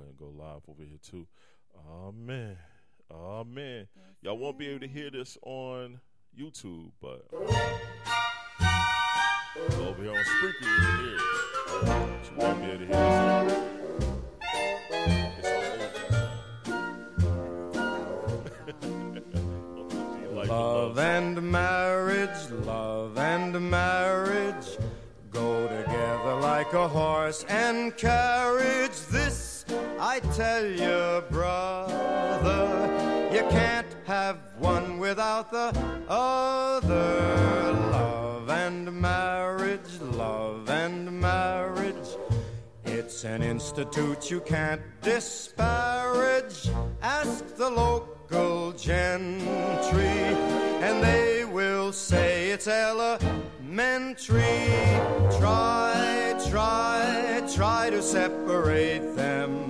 ahead and go live over here too. Oh man, y'all won't be able to hear this on YouTube, but over here on Spreaker you can hear it. You won't be able to hear this. Old Love and marriage, love and marriage go together like a horse and carriage. This I tell you, brother, you can't have one without the other. Love and marriage, love and marriage. It's an institute you can't disparage. Ask the local gentry, and they will say it's elementary. Try, try, try to separate them.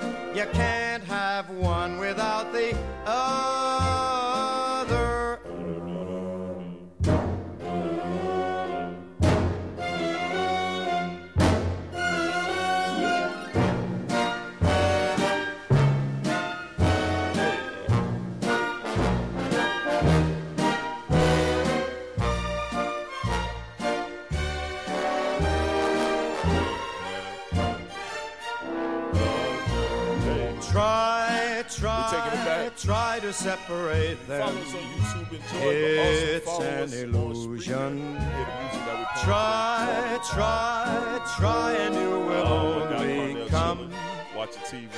you can't have one without the other. Try, try, taking it back. try to separate them. Follow us on enjoy, It's but also follow an illusion. Spreaker. Hear the music that we play. Try, try, try, and you will only come chilling, watching TV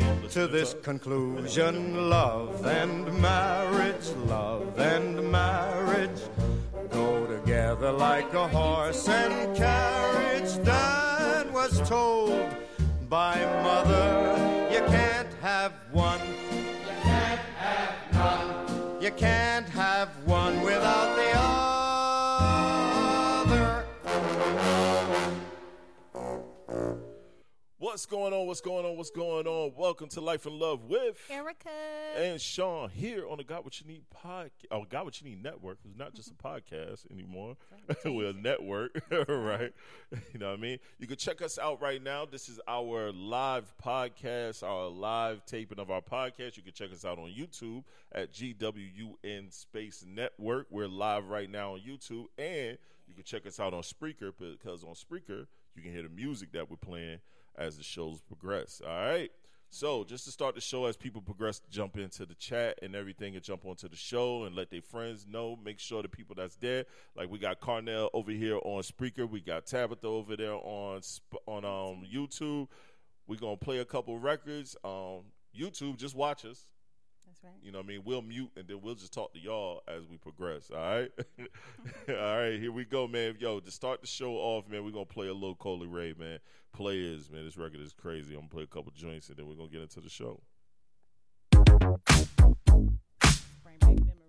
and to this conclusion. Love and marriage, love and marriage go together like a horse and carriage. Dad was told by mother, have one, you can't have none, you can't What's going on? What's going on? What's going on? Welcome to Life and Love with Erica. and Shon here on the Got What You Need podcast. Oh, Got What You Need network. It's not just a podcast anymore. We're a network, right? You know what I mean? You can check us out right now. This is our live podcast, our live taping of our podcast. You can check us out on YouTube at GWUN Space Network. We're live right now on YouTube, and you can check us out on Spreaker because on Spreaker you can hear the music that we're playing as the shows progress. All right. So just to start the show, as people progress, jump into the chat and everything, and jump onto the show and let their friends know. Make sure the people that's there, like we got Carnell over here on Spreaker, we got Tabitha over there on on um YouTube. We're gonna play a couple records. Um, YouTube, just watch us. That's right. You know what I mean? We'll mute and then we'll just talk to y'all as we progress. All right. all right, here we go, man. Yo, to start the show off, man, we're gonna play a little Coi Leray, man. Players, man. This record is crazy. I'm gonna play a couple joints and then we're gonna get into the show. Bring back memories.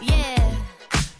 Yeah,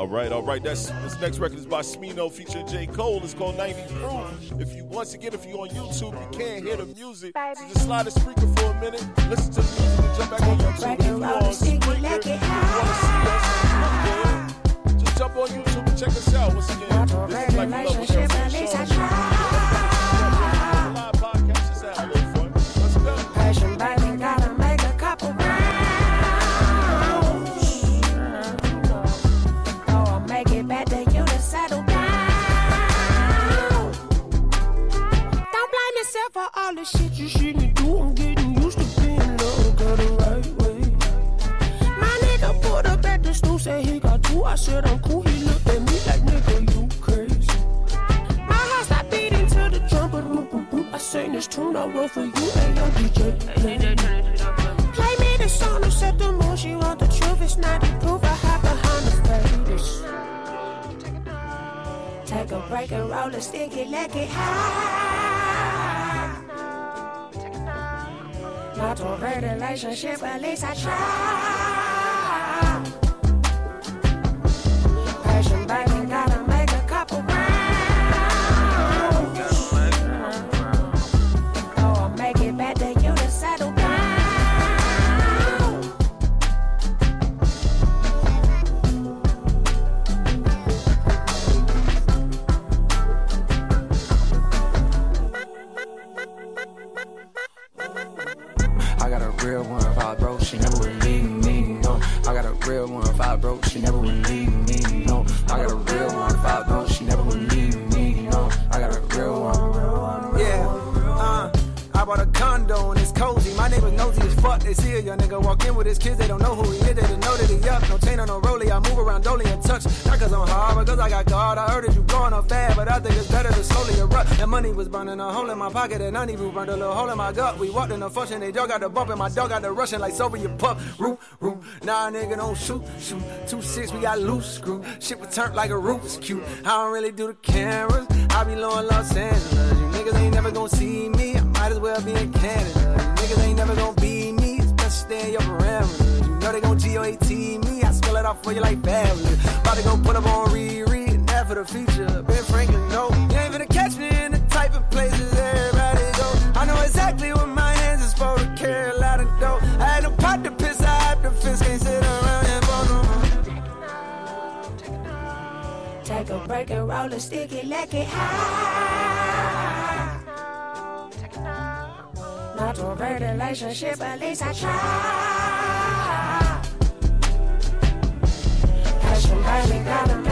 All right, all right. That's this next record is by Smino featuring J. Cole. It's called 90 Proof. If you once again, if you're on YouTube, you can't hear the music. So just slide a Spreaker for a minute, listen to the music, and jump back on YouTube. If you're on Spreaker, if you want to see us, just jump on YouTube and check us out. Once again, this is like Love with I said I'm cool. He looked at me like, nigga, you crazy. Uh-huh, My heart stopped beating to the trumpet. Boop, boop, boop. I sang this tune I wrote for you, and your DJ. Play me the song to set the mood. She want the truth. It's not the proof. I hide behind the faders. Take a break and roll a sticky, let it high. Not a relationship, at least I try. Bought a nosy as fuck. They see a young nigga walk in with his kids. They don't know who he is. They don't know that he up. No chain on no rollie. I move around dolly and touch. Not cause I'm hard, but cause I got God. I heard that you blowing up fast, but I think it's better to slowly erupt. That money was burning a hole in my pocket and I even burned a little hole in my gut. We walked in the function. They dog got the bump and my dog got the rushing like Soviet pup. Root, root. Nah, nigga don't shoot, shoot. Two six, we got loose screw. Shit was turned like a roots cute. I don't really do the cameras. I be low in Los Angeles. You niggas ain't never gonna see me. I might as well be in Canada. Niggas ain't never gonna be me. It's best to stay in your parameters. You know they gon' GOAT me. I spell it out for you like family. About to go put up on. And that for the feature. Ben Franklin, no. You ain't finna catch me in the type of places everybody go. I know exactly what my hands is for to carry a lot of dough. I had no pot to piss. I had the fist. Can't sit around and bone no. Take a break and roll a sticky, let it high. Not a great relationship, at least I try. Passion, baby, gotta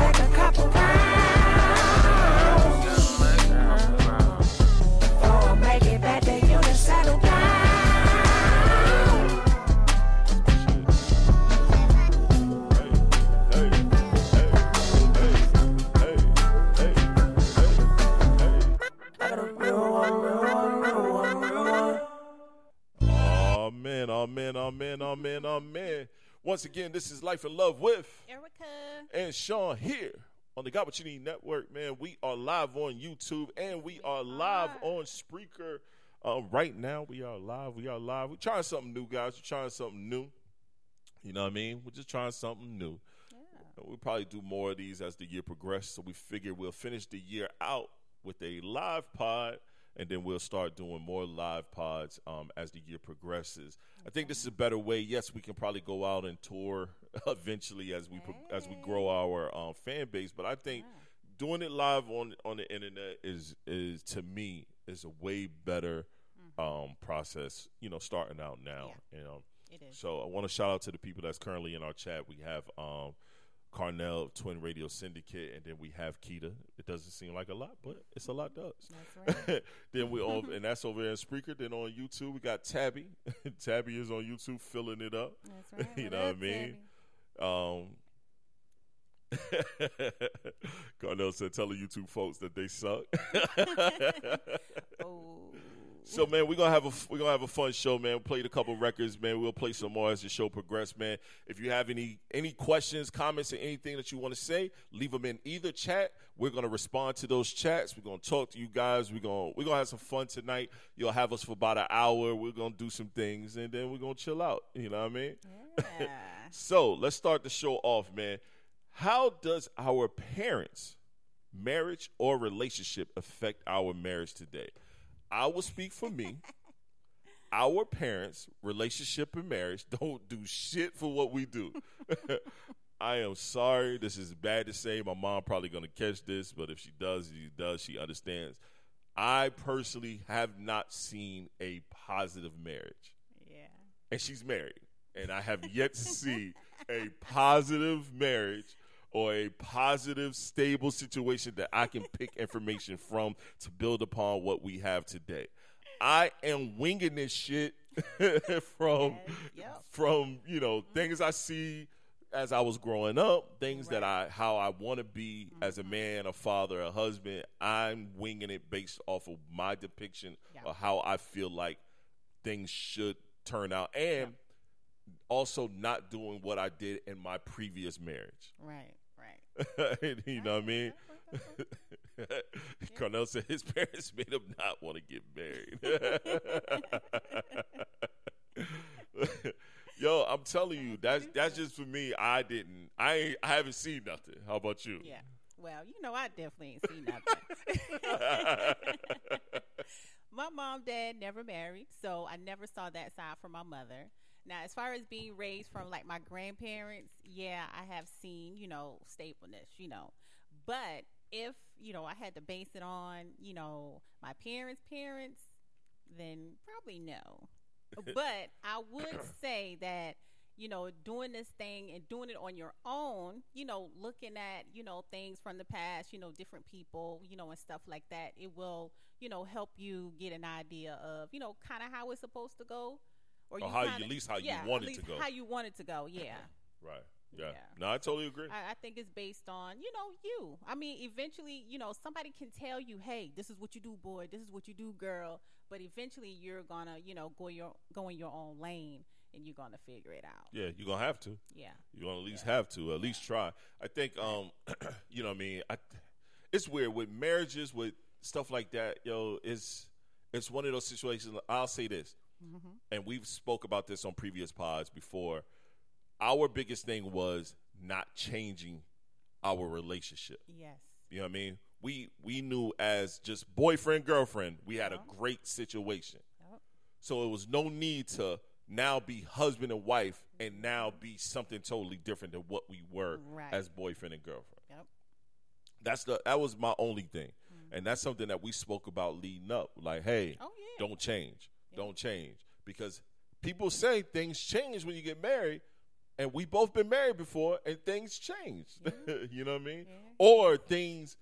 Amen, amen, amen, amen, amen. Once again, this is Life in Love with Erica. and Shon here on the Got What You Need Network. Man, we are live on YouTube and we are live on Spreaker. Uh, right now, we are live. We are live. We're trying something new, guys. We're trying something new. You know what I mean? We're just trying something new. We'll probably do more of these as the year progresses. So we figure we'll finish the year out with a live pod and then we'll start doing more live pods um, as the year progresses. I think this is a better way. Yes, we can probably go out and tour eventually as we pro- as we grow our um, fan base, but I think doing it live on on the internet is is to me is a way better um, process. You know, starting out now. You know, It is. so I want to shout out to the people that's currently in our chat. We have um, Carnell Twin Radio Syndicate, and then we have Kita. It doesn't seem like a lot, but it's a lot to us. That's right. then we on, and that's over there in Spreaker. Then on YouTube, we got Tabby. Tabby is on YouTube, filling it up. That's right. you know what I mean? Tabby? Um, Carnell said, "Tell the YouTube folks that they suck." Oh, So man, we're gonna have a we're gonna have a fun show, man. We played a couple records, man. We'll play some more as the show progresses, man. If you have any any questions, comments, or anything that you want to say, leave them in either chat. We're gonna respond to those chats. We're gonna talk to you guys. We're gonna we're gonna have some fun tonight. You'll have us for about an hour. We're gonna do some things, and then we're gonna chill out. You know what I mean? yeah. So let's start the show off, man. How does our parents' marriage or relationship affect our marriage today? I will speak for me. our parents' relationship and marriage don't do shit for what we do. I am sorry. This is bad to say. My mom probably gonna catch this, but if she does, she does. She understands. I personally have not seen a positive marriage yeah. and she's married. And I have yet to see a positive marriage or a positive, stable situation that I can pick information from to build upon what we have today. I am winging this shit from Yep. from you know mm-hmm. things I see as I was growing up, things that I how I want to be as a mm-hmm. man, a father, a husband. I'm winging it based off of my depiction Yeah. of how I feel like things should turn out, and also not doing what I did in my previous marriage. Right. Right. you know what I mean? Carnell said his parents made him not want to get married. Yo, I'm telling you, that's that's just for me. I didn't. I ain't, I haven't seen nothing. How about you? Yeah. Well, you know, I definitely ain't seen nothing. my mom, dad never married, so I never saw that side from my mother. Now, as far as being raised from like my grandparents, yeah, I have seen, you know, stableness, you know. But if, you know, I had to base it on, you know, my parents' parents, then probably no. but I would say that you know, doing this thing and doing it on your own, you know, looking at, you know, things from the past, you know, different people, you know, and stuff like that, it will, you know, help you get an idea of, you know, kind of how it's supposed to go. Or how you- kinda- at least how you yeah, want at it to go. How you want it to go, yeah. Right. Yeah. Yeah. No, I totally agree. I, I think it's based on you know you. I mean, eventually, you know, somebody can tell you, "Hey, this is what you do, boy. This is what you do, girl." But eventually, you're gonna, you know, go your go in your own lane, and you're gonna figure it out. yeah, you're gonna have to. Yeah, You're gonna at least have to at least try. I think, um, you know, what I mean, I, it's weird with marriages with stuff like that. Yo, it's it's one of those situations. I'll say this, and we've spoke about this on previous pods before. Our biggest thing was not changing our relationship. yes, You know what I mean? We we knew as just boyfriend girlfriend, we had a great situation. So it was no need to now be husband and wife and now be something totally different than what we were Right. as boyfriend and girlfriend. yep, That's the that was my only thing. And that's something that we spoke about leading up. Like, hey, Mm-hmm. Oh, yeah. don't change. Don't change. Because people say things change when you get married. And we both been married before and things changed. you know what I mean? Yeah. Or things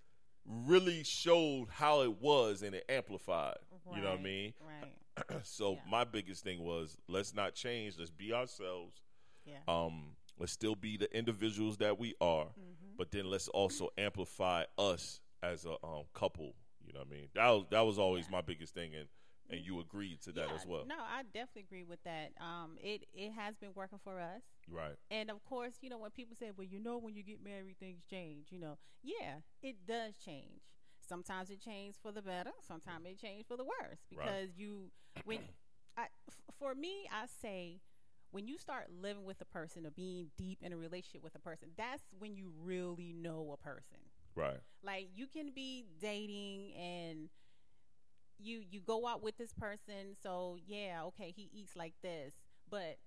really showed how it was and it amplified. You know what I mean? Right. so Yeah. my biggest thing was let's not change. Let's be ourselves. Yeah. Um, let's still be the individuals that we are, Mm-hmm. but then let's also amplify us as a um, couple. You know what I mean? That was that was always my biggest thing, and and you agreed to that Yeah, as well, No, I definitely agree with that. Um, it it has been working for us. right? And of course, you know, when people say, well, you know, when you get married, things change, you know, yeah, it does change. Sometimes it changes for the better, sometimes it changes for the worse because you, when, I, f- for me, I say, when you start living with a person or being deep in a relationship with a person, that's when you really know a person. Right. Like you can be dating and you you go out with this person, so yeah, okay, he eats like this, but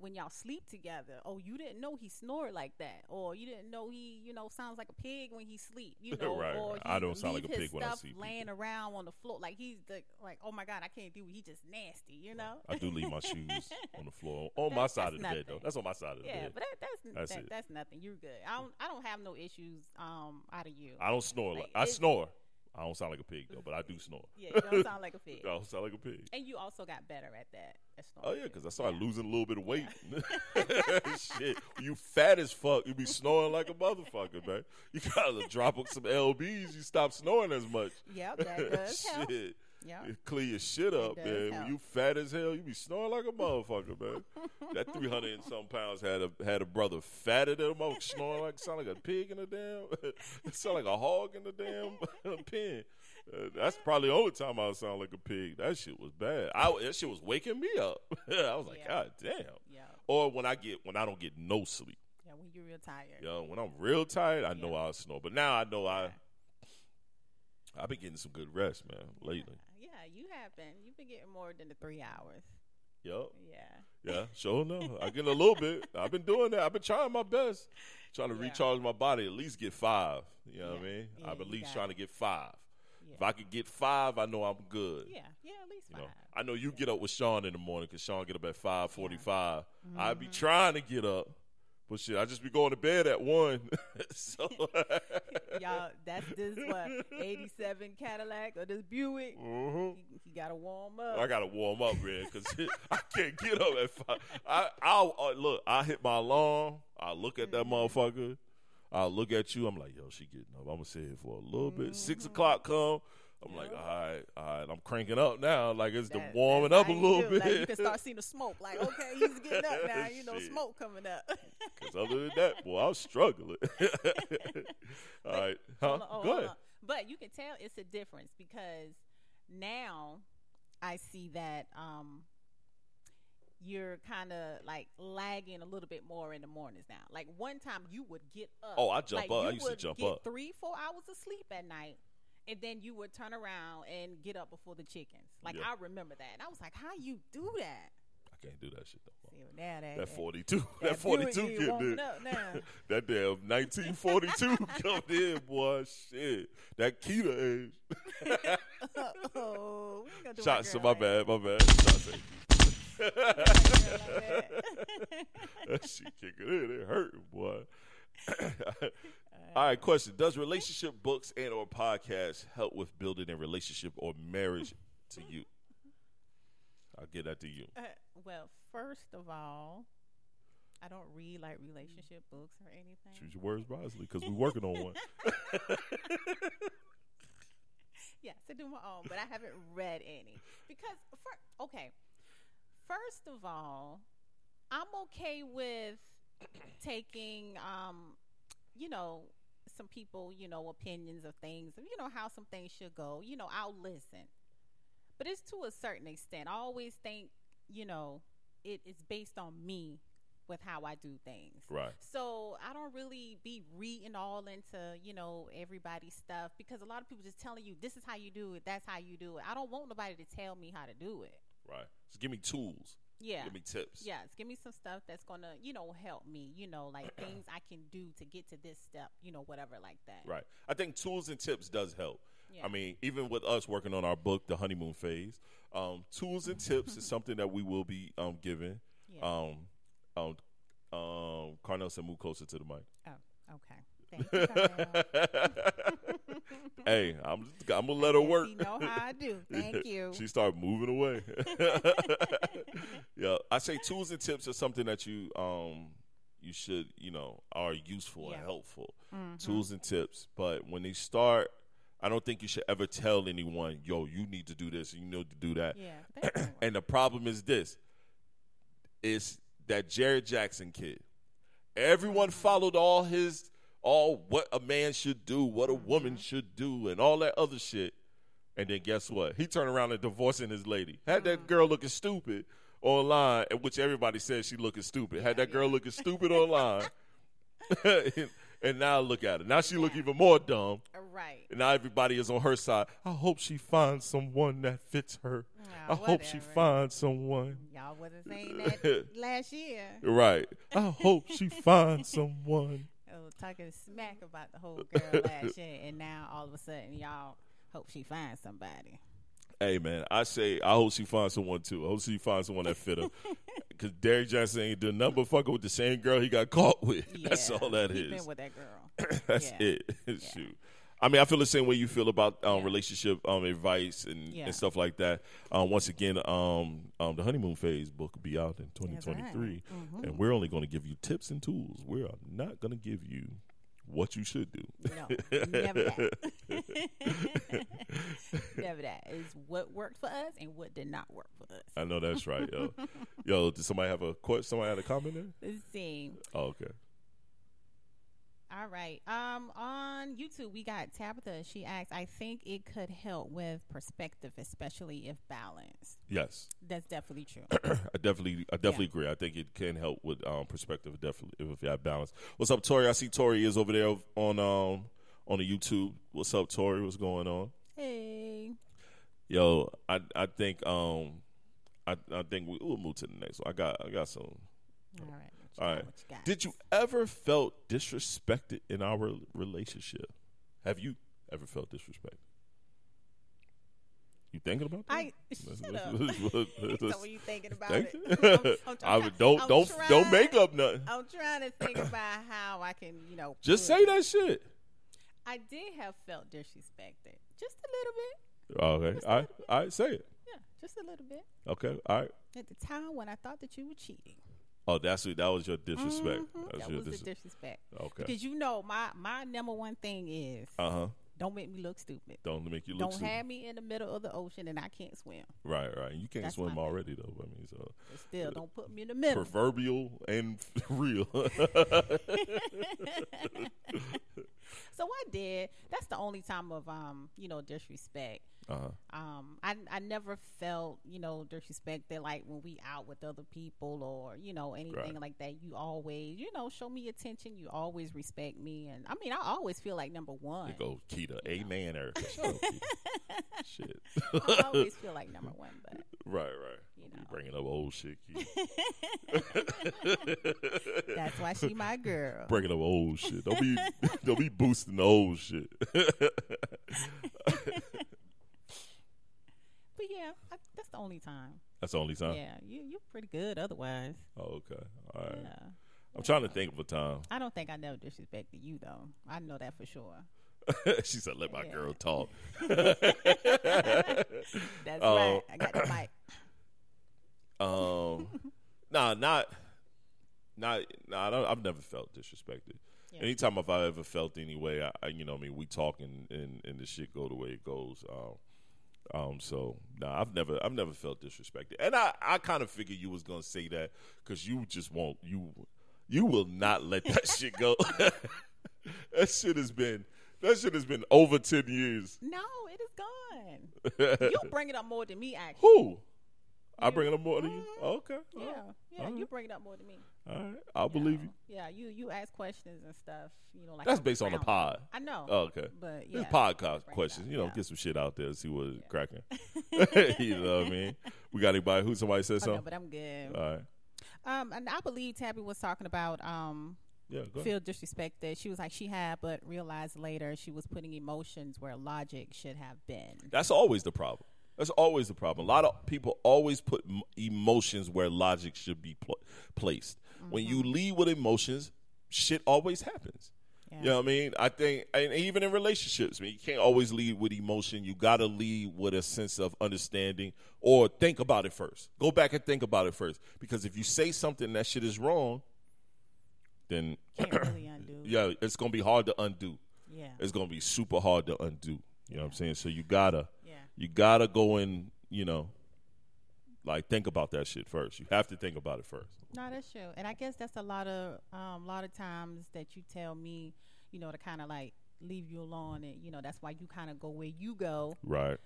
when y'all sleep together, oh, you didn't know he snored like that, or you didn't know he, you know, sounds like a pig when he sleep, you know, Right, or I don't sound like a pig when I stuff see people. laying around on the floor, like he's the like, oh my god, I can't do it. He just nasty, you know. I do leave my shoes on the floor on my side of the bed though. That's on my side of the Yeah, bed. Yeah, but that, that's That's that, that's nothing. You're good. I don't I don't have no issues um out of you. I don't snore. Like, Like, I snore. I don't sound like a pig though, but I do snore. Yeah, you don't sound like a pig. I don't sound like a pig. And you also got better at that. at Oh yeah, because I started Yeah. losing a little bit of weight. Shit, you fat as fuck. You be snoring like a motherfucker, man. You gotta drop up some lbs. You stop snoring as much. Yep, that does help. Yeah. it clear your shit up, man. When you fat as hell, you be snoring like a motherfucker, man. that three hundred and some pounds had a had a brother fatter than him, snoring like sound like a pig in the damn. sound like a hog in the damn pen. Uh, that's probably the only time I sound like a pig. That shit was bad. I, that shit was waking me up. I was like, Yeah. God damn. Yeah. Or when I get when I don't get no sleep. Yeah, when you're real tired. Yo, when I'm real tired, I know I'll snore. But now I know I Yeah. I've been getting some good rest, man, lately. Yeah, you have been. You've been getting more than the three hours. Yup. Yeah. Yeah, sure enough. I get a little bit. I've been doing that. I've been trying my best. Trying to Yeah. recharge my body, at least get five. You know what I mean? Yeah, I'm at least trying it. to get five. Yeah. If I could get five, I know I'm good. yeah. Yeah. At least You know, I know you get up with Shon in the morning because Shon get up at five forty-five. I'd Mm-hmm. be trying to get up, but shit, I just be going to bed at one. so, Y'all, that's this what '87 Cadillac or this Buick. Mhm. He, he got to warm up. I gotta warm up, man, because I can't get up at five. I, I'll uh, look. I hit my alarm. I look at that Mm-hmm. motherfucker. I look at you. I'm like, yo, she getting up. I'm gonna sit here for a little bit. Six Mm-hmm. o'clock come. I'm like, all right, all right. I'm cranking up now. Like it's the That- warming up a little do. bit. Like, you can start seeing the smoke. Like, okay, he's getting up now. You know, Shit. smoke coming up. Because other than that, boy, I was struggling. all right, huh? On, Go ahead. But you can tell it's a difference because now I see that um you're kind of like lagging a little bit more in the mornings now. Like one time you would get up. Oh, I jump like, up. I you used to would jump get up. Three, four hours of sleep at night. And then you would turn around and get up before the chickens. Like Yeah. I remember that, and I was like, "How you do that?" I can't do that shit no more. See, now that, That 42, that that 42 you kid did. That damn 1942 coming in, boy. Shit. That Keita age. oh, we ain't gonna do Shots to my like bad, my bad. Shots at that. Shit kicking in. It hurting, boy. All right, question. Does relationship books and or podcasts help with building a relationship or marriage to you? I'll get that to you. Uh, well, first of all, I don't read like relationship books or anything. Choose your words wisely because we're working on one. Yes, I do my own, but I haven't read any because for, okay. First of all, I'm okay with taking um, you know, some people, you know, opinions of things, you know how some things should go. You know, I'll listen, but it's to a certain extent. I always think, you know, it is based on me with how I do things. Right. So I don't really be reading all into, you know, everybody's stuff because a lot of people just telling you this is how you do it, that's how you do it. I don't want nobody to tell me how to do it. Right. Just give me tools. Yeah. Give me tips. Yes, give me some stuff that's gonna, you know, help me. You know, like things I can do to get to this step. You know, whatever like that. Right. I think tools and tips does help. Yeah. I mean, even with us working on our book, The Honeymoon Phase, um, tools and tips is something that we will be um, giving. Yeah. Um, um, um, Carnell said, move closer to the mic. Oh, okay. Thank you. Hey, I'm just, I'm gonna let her work. You know how I do. Thank you. she started moving away. yeah, I say tools and tips are something that you um you should you know are useful and helpful. Mm-hmm. Tools and tips, but when they start, I don't think you should ever tell anyone, "Yo, you need to do this and you need to do that." yeah. And the problem is this: is that Jared Jackson kid. Everyone followed all his all what a man should do, what a woman should do, and all that other shit. And then guess what? He turned around and divorcing his lady. Had that mm-hmm. girl looking stupid online, and which everybody said she looking stupid. Had that girl looking stupid online. and, and now look at her. Now she look even more dumb. Right. And now everybody is on her side. I hope she finds someone that fits her. Nah, I hope she whatever. finds someone. Y'all wasn't saying that last year. Right. I hope she finds someone. Was talking smack mm-hmm. about the whole girl last year, and now all of a sudden y'all hope she finds somebody. Hey man, I say I hope she finds someone too. I hope she finds someone that fit her. Cause Derrick Johnson ain't doing nothing but fucking with the same girl he got caught with. That's all that is. Been with that girl. That's Yeah. it. Shoot. I mean, I feel the same way you feel about um, Yeah. relationship um, advice and, Yeah. and stuff like that. Um, once again, um, um, the honeymoon phase book will be out in That's right. 2023, Mhm. and we're only going to give you tips and tools. We are not going to give you what you should do. No, never that. never that. It's what worked for us and what did not work for us. I know that's right, yo. yo, did somebody have a question? Somebody had a comment there? Let's see. Oh, okay. All right. Um, on YouTube, we got Tabitha. She asked, "I think it could help with perspective, especially if balanced." Yes. That's definitely true. I definitely, I definitely agree. I think it can help with um, perspective, definitely if you have balance. What's up, Tori? I see Tori is over there on um on the YouTube. What's up, Tori? What's going on? hey. Yo, I I think um I I think we, we'll move to the next one. I got I got some. All right. All right. you? Did you ever felt disrespected in our relationship? Have you ever felt disrespected? You thinking about that? I shut let's- up. let's- let's- so you thinking about Think? it, I'm, I'm, I I'm don't I'm don't don't make up nothing. I'm trying to think about how I can, you know, Just say that shit. I did have felt disrespected, just a little bit. Okay. I a All right. little bit. All right. Say it. Yeah, just a little bit. Okay. All right. At the time when I thought that you were cheating. Oh, that's what, that was your disrespect. Mhm, That's that your was dis- disrespect. Okay. Because you know, my my number one thing is Uh huh. don't make me look stupid. Don't make you look Don't stupid. have me in the middle of the ocean and I can't swim. Right. Right. You can't That's swim already though. I mean, so But still, don't put me in the middle. proverbial and real. so I did. That's the only time of um, you know, disrespect. uh-huh. Um, I I never felt you know disrespected like when we out with other people or you know anything Right. like that. You always you know show me attention. You always respect me, and I mean I always feel like number one. There go Keita. Amen, Erica. Shut. Shit. I always feel like number one, but right. Right. You You know. bringing up old shit, that's why she my girl. bringing up old shit. Don't be don't be boosting the old shit. But yeah, I, that's the only time. That's the only time. Yeah, you you're pretty good otherwise. Oh, okay. All right. Yeah. I'm trying to think of a time. I don't think I never disrespected you though. I know that for sure. she said, "Let my Yeah. girl talk." That's Oh. right. I got the mic. Um, nah, not, not, nah. I don't, I've never felt disrespected. Yeah. Anytime if I ever felt anyway, I, I, you know, I mean, we talk and, and and the shit go the way it goes. Um, um, so nah, I've never, I've never felt disrespected, and I, I kind of figured you was gonna say that because you just won't, you, you will not let that shit go. that shit has been, that shit has been over ten years. No, it is gone. you bring it up more than me, actually. Who? I bring it up more to you. Okay. Yeah, yeah, All you bring it up more to me. All right. I'll believe you. Yeah, you you ask questions and stuff. You know, like That's based on the pod. I know. Oh, okay. But yeah, This podcast questions, you know, yeah. get some shit out there, see what's cracking. you know what I mean? We got anybody who somebody said Oh, no, something? but I'm good. All right. Um, and I believe Tabby was talking about um Yeah, feel disrespected. She was like she had, but realized later she was putting emotions where logic should have been. That's always the problem. That's always the problem. A lot of people always put emotions where logic should be pl- placed. When you Mm-hmm. lead with emotions, shit always happens. Yeah. You know what I mean? I think, and even in relationships, I mean, you can't always lead with emotion. You got to lead with a sense of understanding or think about it first. Go back and think about it first. Because if you say something that shit is wrong, then Can't really undo. yeah, it's gonna be hard to undo. Yeah. It's gonna be super hard to undo. You know what I'm saying? So you gotta, Yeah. You gotta go and you know, like think about that shit first. You have to think about it first. No, that's true. And I guess that's a lot of um lot of times that you tell me, you know, to kind of like leave you alone and you know, that's why you kind of go where you go Right.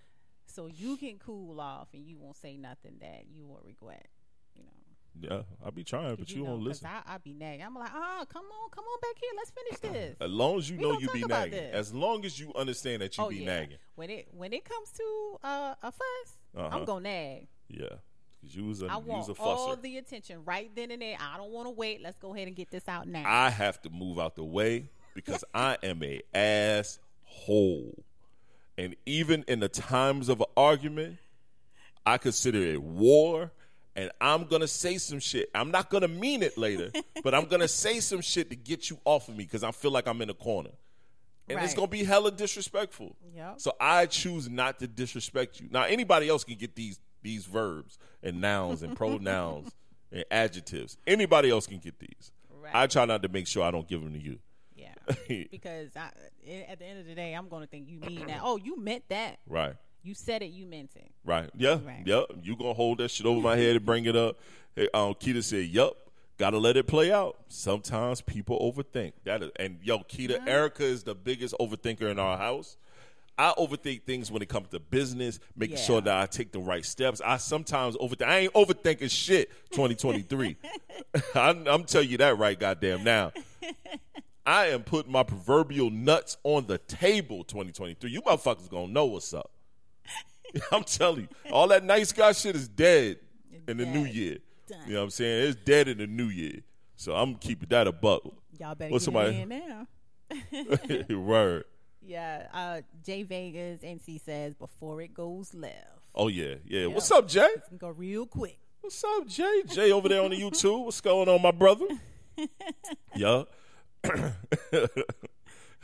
so you can cool off and you won't say nothing that you will regret. Yeah, I be trying, but you, know, don't 'cause listen. I, I be nagging. I'm like, oh, come on, come on back here. Let's finish this. As long as you We know you be nagging, as long as you understand that you oh be yeah. nagging, When it when it comes to uh, a fuss, Uh-huh. I'm gonna nag. yeah, because you was a I you was want a all the attention right then and there. I don't want to wait. Let's go ahead and get this out now. I have to move out the way because I am a asshole, and even in the times of an argument, I consider it war. And I'm gonna say some shit. I'm not gonna mean it later, but I'm gonna say some shit to get you off of me because I feel like I'm in a corner. And it's gonna be hella disrespectful. Yep. So I choose not to disrespect you. Now anybody else can get these these verbs and nouns and pronouns and adjectives. Anybody else can get these. Right. I try not to make sure I don't give them to you. yeah, because I, eh, at the end of the day, I'm gonna think you mean that. Oh, you meant that. Right. You said it. You meant it. Right. Yeah. Right. Yep. You gonna hold that shit over my head and bring it up. Hey, um, Keita said, "Yup, gotta let it play out." Sometimes people overthink. That is, and yo, Keita, Erica is the biggest overthinker in our house. I overthink things when it comes to business, making Yeah. sure that I take the right steps. I sometimes overthink. I ain't overthinking shit. 2023. I'm, I'm telling you that right, goddamn. Now, I am putting my proverbial nuts on the table. 2023. You motherfuckers gonna know what's up. I'm telling you, all that nice guy shit is dead in the new year. Done. You know what I'm saying? It's dead in the new year. So I'm keeping that a buck. Y'all better What's get somebody- in now. Word. Yeah, uh, Jay Vegas NC says before it goes left. Oh yeah, yeah. Yeah. What's up, Jay? It's go real quick. What's up, Jay? Jay over there on the YouTube. What's going on, my brother? yeah.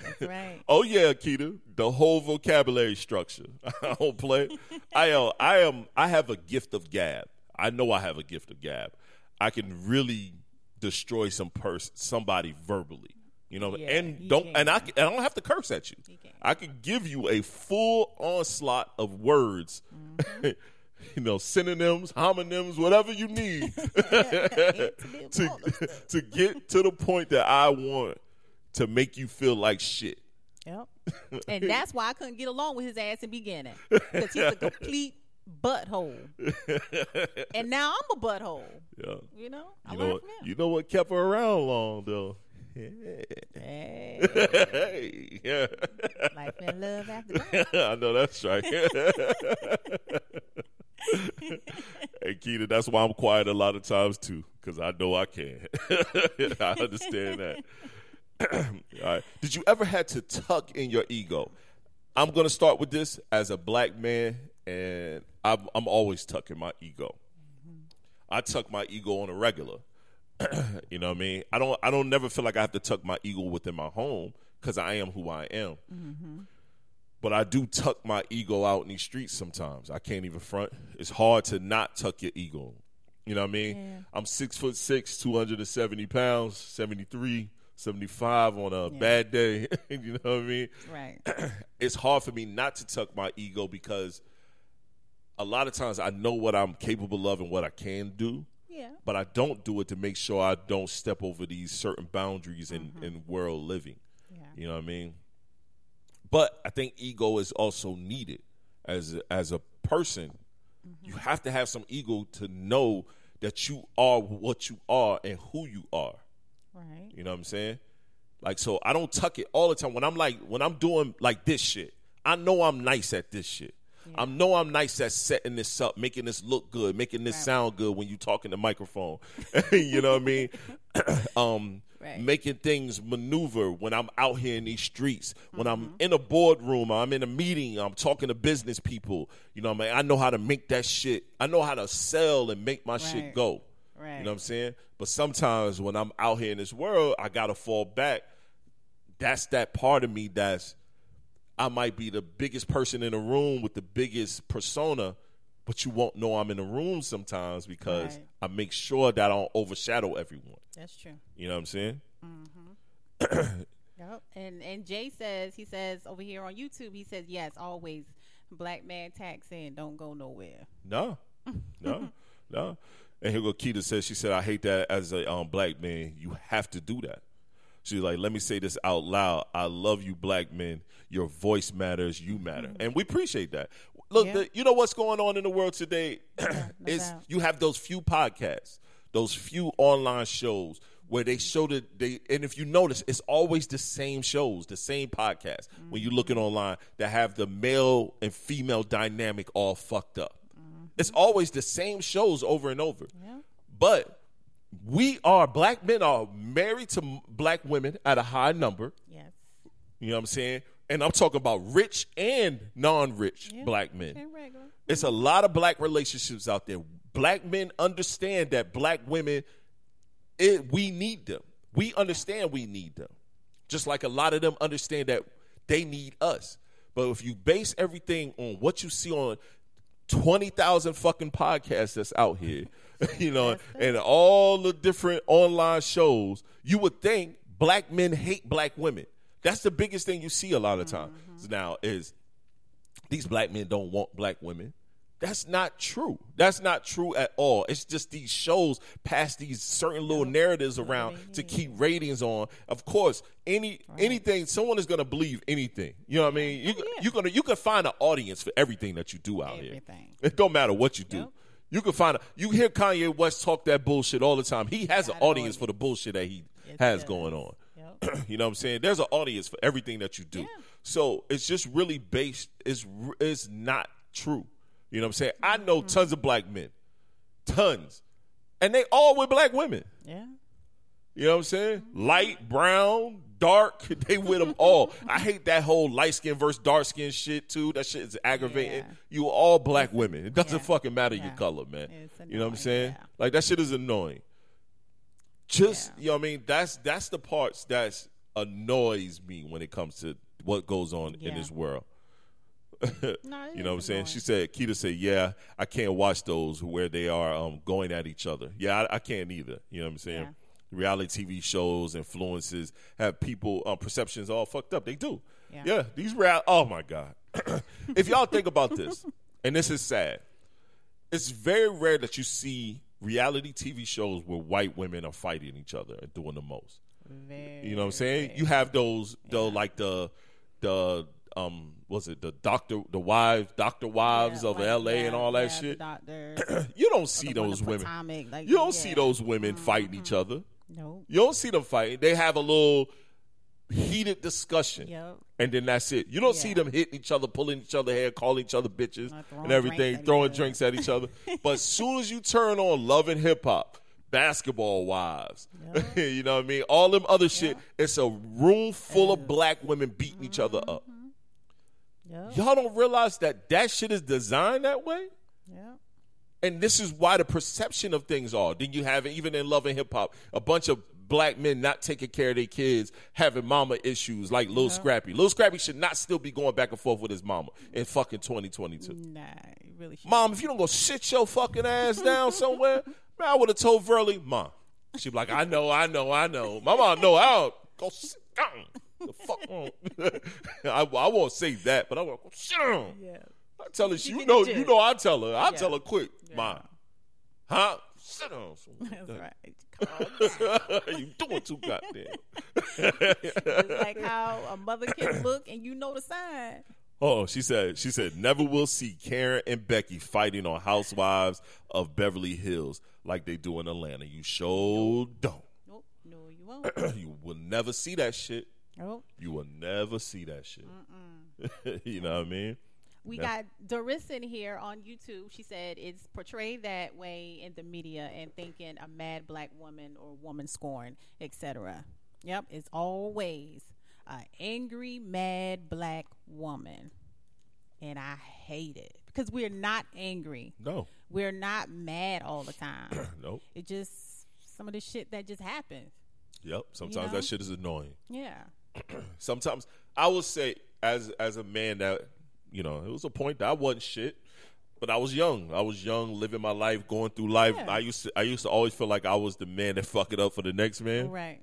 That's right. Oh yeah, Keita. The whole vocabulary structure. I don't play. I uh, I am I have a gift of gab. I know I have a gift of gab. I can really destroy some person somebody verbally. You know, Yeah, and don't and I, and I don't have to curse at you. can. I can give you a full onslaught of words. Mm-hmm. you know, synonyms, homonyms, whatever you need to, to get to the point that I want to make you feel like shit. Yep. And that's why I couldn't get along with his ass in the beginning because he's a complete butthole. and now I'm a butthole. Yeah. You know, I You know what? You know what kept her around long though. Hey, hey, yeah. life and love after that. I know that's right. hey, Keita, that's why I'm quiet a lot of times too, because I know I can. I understand that. Right. Did you ever had to tuck in your ego? I'm gonna start with this as a black man, and I'm, I'm always tucking my ego. Mm-hmm. I tuck my ego on a regular. you know what I mean? I don't. I don't never feel like I have to tuck my ego within my home because I am who I am. Mm-hmm. But I do tuck my ego out in these streets sometimes. I can't even front. It's hard to not tuck your ego. You know what I mean? Yeah. I'm six foot six, 270 pounds, 73, 75 on a bad day. you know what I mean? Right. It's hard for me not to tuck my ego because a lot of times I know what I'm capable of and what I can do Yeah. but I don't do it to make sure I don't step over these certain boundaries in, mm-hmm. in world living. Yeah. You know what I mean? But I think ego is also needed as a, as a person. You mm-hmm. have to have some ego to know that you are what you are and who you are. Right. You know what I'm saying? Like so I don't tuck it all the time. When I'm like when I'm doing like this shit, I know I'm nice at this shit. I know I'm nice at setting this up, making this look good, making this Right. sound good when you talk in the microphone. you know what I mean? um Right. making things maneuver when I'm out here in these streets. When I'm Mm-hmm. in a boardroom, I'm in a meeting, I'm talking to business people. You know what I mean? I know how to make that shit. I know how to sell and make my shit go. Right. You know what I'm saying? But sometimes when I'm out here in this world, I gotta fall back. That's that part of me that's I might be the biggest person in the room with the biggest persona, but you won't know I'm in the room sometimes because Right. I make sure that I don't overshadow everyone. That's true. You know what I'm saying? Mm-hmm. Yep. And and Jay says he says over here on YouTube he says yes always black man tax in don't go nowhere. No, no, no. And here go Keita says she said I hate that as a um, black man. You have to do that. She's like, let me say this out loud. I love you, black men. Your voice matters. You matter, and we appreciate that. Look, Yeah. the, you know what's going on in the world today no is doubt. you have those few podcasts, those few online shows where they show that they and if you notice it's always the same shows the same podcasts when you're looking online that have the male and female dynamic all fucked up it's always the same shows over and over but we are black men are married to black women at a high number Yes. you know what i'm saying and i'm talking about rich and non-rich Yeah. black men it's a lot of black relationships out there. Black men understand that black women, it, we need them. We understand we need them. Just like a lot of them understand that they need us. But if you base everything on what you see on 20,000 fucking podcasts that's out here, you know, and all the different online shows, you would think black men hate black women. That's the biggest thing you see a lot of times mm-hmm. now is these black men don't want black women. That's not true. That's not true at all. It's just these shows pass these certain little narratives around to keep ratings on. Of course, any anything someone is going to believe anything. You know what I mean? You you gonna you can find an audience for everything that you do out here. It don't matter what you do. Yep. You can find a, you hear Kanye West talk that bullshit all the time. He has an audience for the bullshit that he Yes, has he going on. Yep. you know what I'm saying? There's an audience for everything that you do. So it's just really based. It's it's not true. You know what I'm saying? I know Mm-hmm. tons of black men, tons, and they all with black women. Yeah. You know what I'm saying? Light, brown, dark, they with them all. I hate that whole light skin versus dark skin shit too. That shit is aggravating. Yeah. You all black women. It doesn't Yeah. fucking matter your color, man. You know what I'm saying? yeah. Like that shit is annoying. Just Yeah. you know what I mean? That's that's the parts that annoys me when it comes to what goes on in this world. No, You know what I'm saying? annoying. She said, Keita said, yeah, I can't watch those where they are um, going at each other. Yeah, I, I can't either. You know what I'm saying? Yeah. Reality TV shows, influences, have people um, perceptions all fucked up. They do. Yeah, Yeah. these real. Oh my god! if y'all think about this, and this is sad, it's very rare that you see reality TV shows where white women are fighting each other and doing the most. Very, You know what I'm saying? very- You have those though like the the um was it the doctor the wives doctor wives Yeah, of like, LA and all that yeah, shit. You don't see those women. Potomac, like, You don't yeah. see those women fighting each other. No. You don't see them fighting. They have a little heated discussion. Yep. And then that's it. You don't see them hitting each other, pulling each other hair, calling each other bitches and everything, throwing drinks at each other. but as soon as you turn on Love and Hip Hop, Basketball Wives, you know what I mean? All them other shit, it's a room full of black women beating each other up. Yep. Y'all don't realize that that shit is designed that way? Yeah. And this is why the perception of things are. Then you have even in love and hip hop, a bunch of black men not taking care of their kids, having mama issues like Lil Scrappy. Lil Scrappy should not still be going back and forth with his mama in fucking 2022. Nah, really should. Mom, if you don't go sit your fucking ass down somewhere, man, I would have told Verly, Mom. She'd be like, I know, I know, I know. My mom know, I'll go sit down. The fuck? I, I won't say that, but I want to go sit down. Yeah. I tell her, she, you know, you know, I tell her, I Yeah. tell her quick, Mom. Huh? Sit down. That's right. You doing too goddamn. It's like how a mother can look and you know the sign. Oh, she said. She said never will see Karen and Becky fighting on Housewives of Beverly Hills like they do in Atlanta. You sure don't. Nope. No, you won't. you will never see that shit. You will never see that shit. you know what I mean? We That's- got Dorison here on YouTube. She said it's portrayed that way in the media and thinking a mad black woman or woman scorn, etc. Yep, it's always an angry, mad black woman. And I hate it because we're not angry. No, We're not mad all the time. nope. it just some of the shit that just happens. Yep. Sometimes know? that shit is annoying. Yeah. Sometimes I will say, as as a man, that you know, it was a point that I wasn't shit. But I was young. I was young, living my life, going through life. Yeah. I used to, I used to always feel like I was the man that fuck it up for the next man. Right.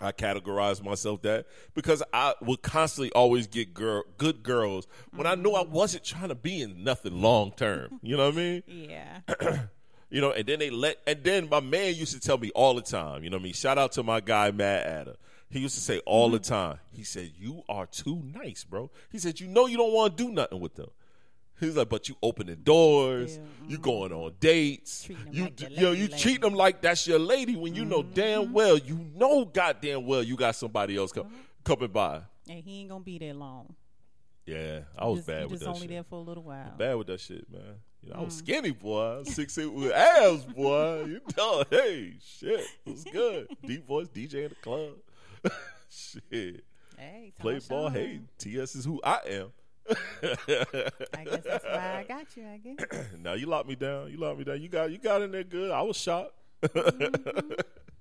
I categorized myself that because I would constantly always get girl, good girls when I knew I mm-hmm. wasn't trying to be in nothing long term. You know what I mean? Yeah. You know, and then they let, and then my man used to tell me all the time. You know what I mean? Shout out to my guy Matt Adder. He used to say all the time. He said, "You are too nice, bro." He said, "You know you don't want to do nothing with them." He's like, but you opening doors, Still, you mm-hmm. going on dates, you like you know you lady. treat them like that's your lady when you know damn mm-hmm. well you know goddamn well you got somebody else co- mm-hmm. coming by. And he ain't gonna be there long. Yeah, I was just, bad with just that only shit. there for a little while. Bad with that shit, man. You know, I Mm. was skinny, boy. Six eight with abs, boy. You know, hey, shit, it was good. Deep voice DJ in the club. shit, Hey, play ball. Hey, TS is who I am. I guess that's why I got you. I guess. now you locked me down. You locked me down. You got you got in there good. I was shocked. Mm-hmm.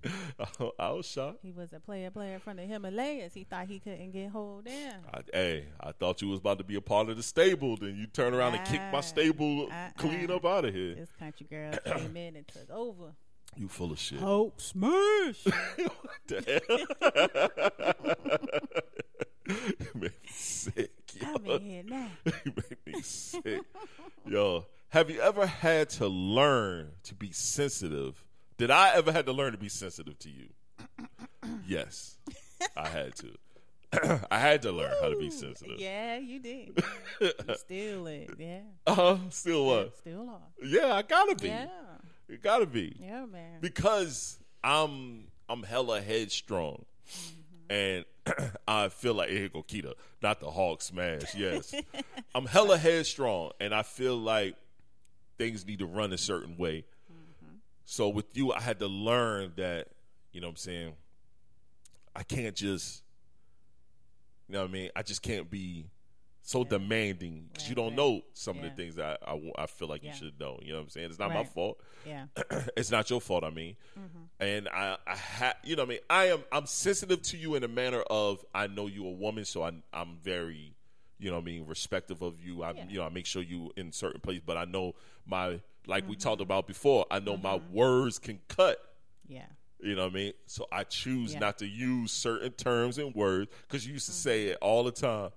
I was shocked. He was a player player from the Himalayas. He thought he couldn't get hold down. I, hey, I thought you was about to be a part of the stable. Then you turn around and kick my stable uh-uh. clean up out of here. This country girl came in and took over. You full of shit. Hulk smash. you made me sick. Yo. I'm in here now. you made me sick. Yo, have you ever had to learn to be sensitive? Did I ever had to learn to be sensitive to you? yes, I had to. I had to learn how to be sensitive. Yeah, you did. You still is. Yeah. Uh huh. Still what? Still are. Yeah, I gotta be. Yeah. It gotta be. Yeah, man. because I'm I'm hella headstrong, mm-hmm. and I feel like here go Keita, not the Hulk smash. Yes, I'm hella headstrong, and I feel like things need to run a certain way. Mm-hmm. So with you, I had to learn that you know what I'm saying. I can't just, you know what I mean. I just can't be so demanding because you don't right. know some of the things that I, I, I feel like Yeah. you should know. You know what I'm saying? It's not my fault Yeah. it's not your fault. I mean, Mm-hmm. and I, I ha, you know, what I mean, I am, I'm sensitive to you in a manner of I know you a woman, so I, I'm very, you know, what I mean, respective of you. I, Yeah. you know, I make sure you in certain place, but I know my, like we Mm-hmm. talked about before, I know my words can cut. Yeah. You know what I mean? So I choose Yeah. Mm-hmm. not to use certain terms and words because you used to say it all the time.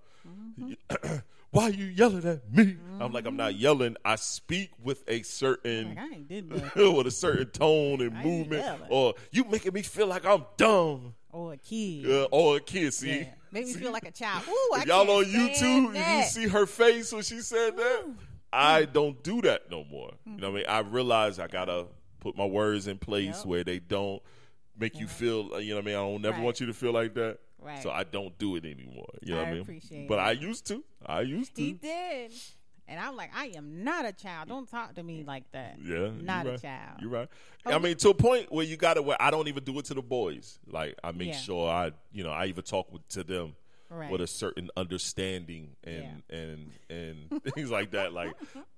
Why are you yelling at me? I'm like, I'm not yelling. I speak with a certain Like, with a certain tone and I movement, or you making me feel like I'm dumb, Or a kid. uh, or a kid. See, Yeah. Make me See? feel like a child. Ooh, I y'all on YouTube, you see her face when she said that, I don't do that no more. You know what I mean? I realize I gotta put my words in place Yep. where they don't make you feel. uh, You know what I mean? I don't never Right. want you to feel like that. Right. So I don't do it anymore. You know I what I mean? appreciate but that. I used to. I used to. He did. And I'm like, I am not a child. Don't talk to me like that. Yeah, Not you a child. You're right. Oh, I mean, to a point where you got to where I don't even do it to the boys. Like I make Yeah. sure I, you know, I even talk with, to them Right. with a certain understanding and and and things like that. Like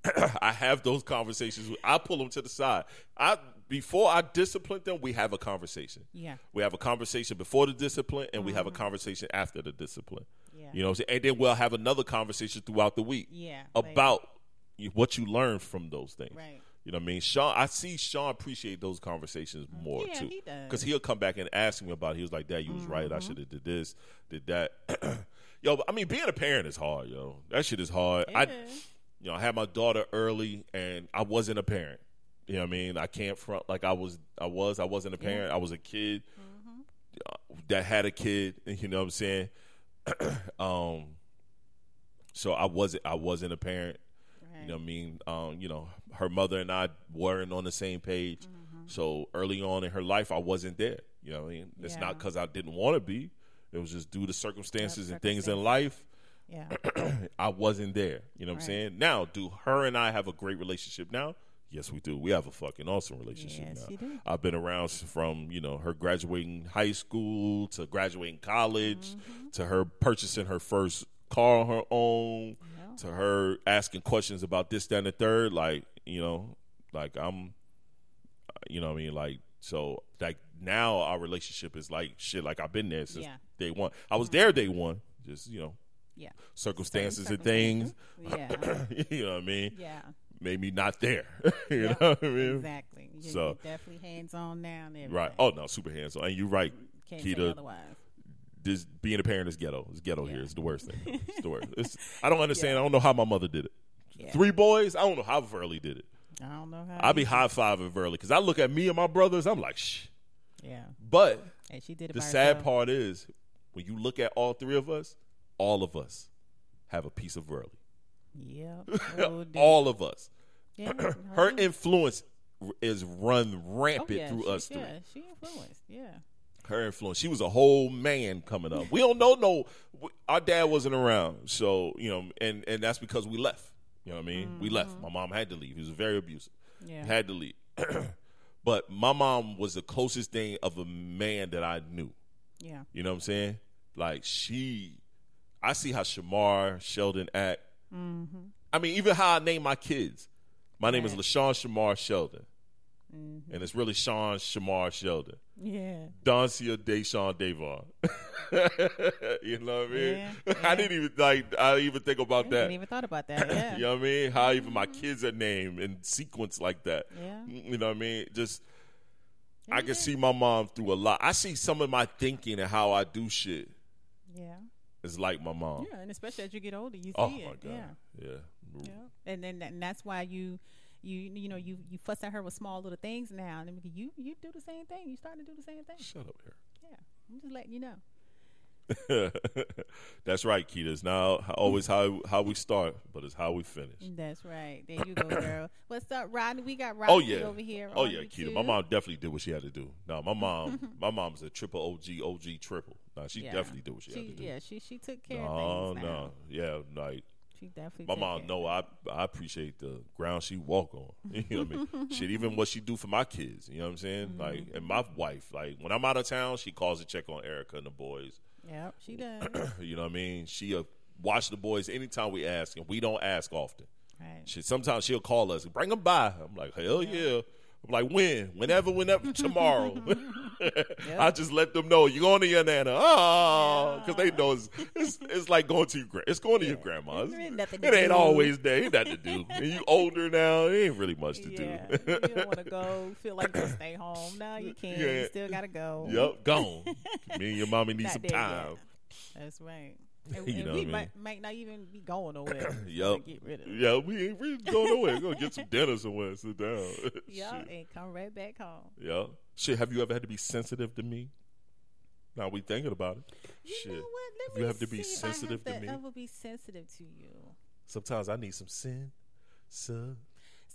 I have those conversations. with- I pull them to the side. I before I discipline them, we have a conversation. Yeah. We have a conversation before the discipline, and we have a mm-hmm. conversation after the discipline. Yeah. You know, what I'm saying? and then we'll have another conversation throughout the week Yeah, about you- what you learned from those things. Right. You know what I mean? Sean, I see Sean appreciate those conversations more Yeah, too. he does. Mm-hmm. Because he'll come back and ask me about. it. He was like, "Dad, you was right. I should have did this, did that." yo, but, I mean, being a parent is hard, yo. That shit is hard. I, you know, I had my daughter early, and I wasn't a parent. You know what I mean? I can't front like I was. I was. I wasn't a parent. I was a kid Mm-hmm. that had a kid. You know what I'm saying? um. So I wasn't. I wasn't a parent. You know what I mean? Um, you know, her mother and I weren't on the same page. Mm-hmm. So early on in her life, I wasn't there. You know what I mean? It's Yeah. not because I didn't want to be. It was just due to circumstances and things in life. Yeah. I wasn't there. You know what I'm saying? Now, do her and I have a great relationship now? Yes, we do. We have a fucking awesome relationship Yes, now. you do. I've been around from, you know, her graduating high school to graduating college Mm-hmm. to her purchasing her first car on her own to her asking questions about this, that, and the third. Like, you know, like I'm, you know what I mean? Like, so, like, now our relationship is like shit, like I've been there since Yeah. Mm-hmm. day one. I was there day one, just, you know, Yeah. circumstances and things. Yeah. you know what I mean? Yeah. Made me not there. you Yep, know what I mean? Exactly. You, So- definitely hands on now. Right. Oh no, super hands on. And you're right, Can't say Keita. This being a parent is ghetto. It's ghetto here. It's the worst thing. It's the worst. It's, I don't understand. Yeah. I don't know how my mother did it. Yeah. Three boys. I don't know how Verly did it. I don't know how. I be high fiving Verly because I look at me and my brothers. I'm like, shh. Yeah. But And she did it the sad herself. part is when you look at all three of us, all of us have a piece of Verly. Yeah. All of us. Yeah, Her influence is run oh, rampant yeah, through she, us three. Yeah, she influenced. Yeah. Her influence. She was a whole man coming up. We don't know no. Our dad wasn't around, so you know, and and that's because we left. You know what I mean? We left. Mm. My mom had to leave. He was very abusive. Yeah. Had to leave. but my mom was the closest thing of a man that I knew. Yeah. You know what I'm saying? Like she, I see how Shamar Sheldon act. Mm-hmm. I mean, even how I name my kids. My name is Right. LaShawn Shamar Sheldon, Mm-hmm. and it's really Sean Shamar Sheldon. Yeah. Doncia Deshaun Davon. you know what I mean? Yeah, I didn't even like. I even think about I that. I didn't even thought about that. Yeah. You know what I mean? How even my mm-hmm. kids are named in sequence like that. Yeah. Mm, you know what I mean? Just I can see my mom through a lot. I see some of my thinking and how I do shit Yeah. It's like my mom. Yeah, and especially as you get older, you oh see Oh it. god. Yeah. Yeah. Yeah. And then and that's why you you you know you you fuss at her with small little things now, and then you you do the same thing. You starting to do the same thing. Shut up here. Yeah. I'm just letting you know. That's right, Keita. It's now always how how we start, but it's how we finish. That's right. There you go, girl. What's up, Rodney? We got oh, Rodney Oh yeah. over here. Oh yeah. Keita. My mom definitely did what she had to do. No, my mom, my mom's a triple OG, OG triple. No, she Yeah. definitely did what she, had to do. Yeah, she she took care no, of things. now. no, yeah, like She definitely. my mom. care. No, I I appreciate the ground she walk on. You know what I mean? Shit, even what she do for my kids. You know what I'm saying? Mm-hmm. Like, and my wife. Like when I'm out of town, she calls to check on Erica and the boys. Yep, she does. You know what I mean? She uh, watch the boys anytime we ask, and we don't ask often. right. She sometimes she'll call us, bring them by. I'm like, hell yeah. I'm like, when? Whenever, whenever, tomorrow. I just let them know you're going to your nana. Ah, oh, because they know it's, it's it's like going to your gra- it's going to your grandma's. There ain't nothing to It ain't do. always there. Ain't nothing to do. And you older now, it ain't really much to Yeah, do. you don't want to go. Feel like stay home. No, you can't. Yeah. You still gotta go. yep, gone. Me and your mommy need Not some there yet. time. That's right. And, You and know we what I might, might not even be going nowhere. Yep. Get rid of. Yeah, we ain't really going nowhere. Go get some dinner somewhere and sit down. Yeah, and come right back home. Yeah. Shit, have you ever had to be sensitive to me? Now we thinking about it. You Shit. know what? Let me you have to be sensitive I to me. Ever be sensitive to you? Sometimes I need some sin. Some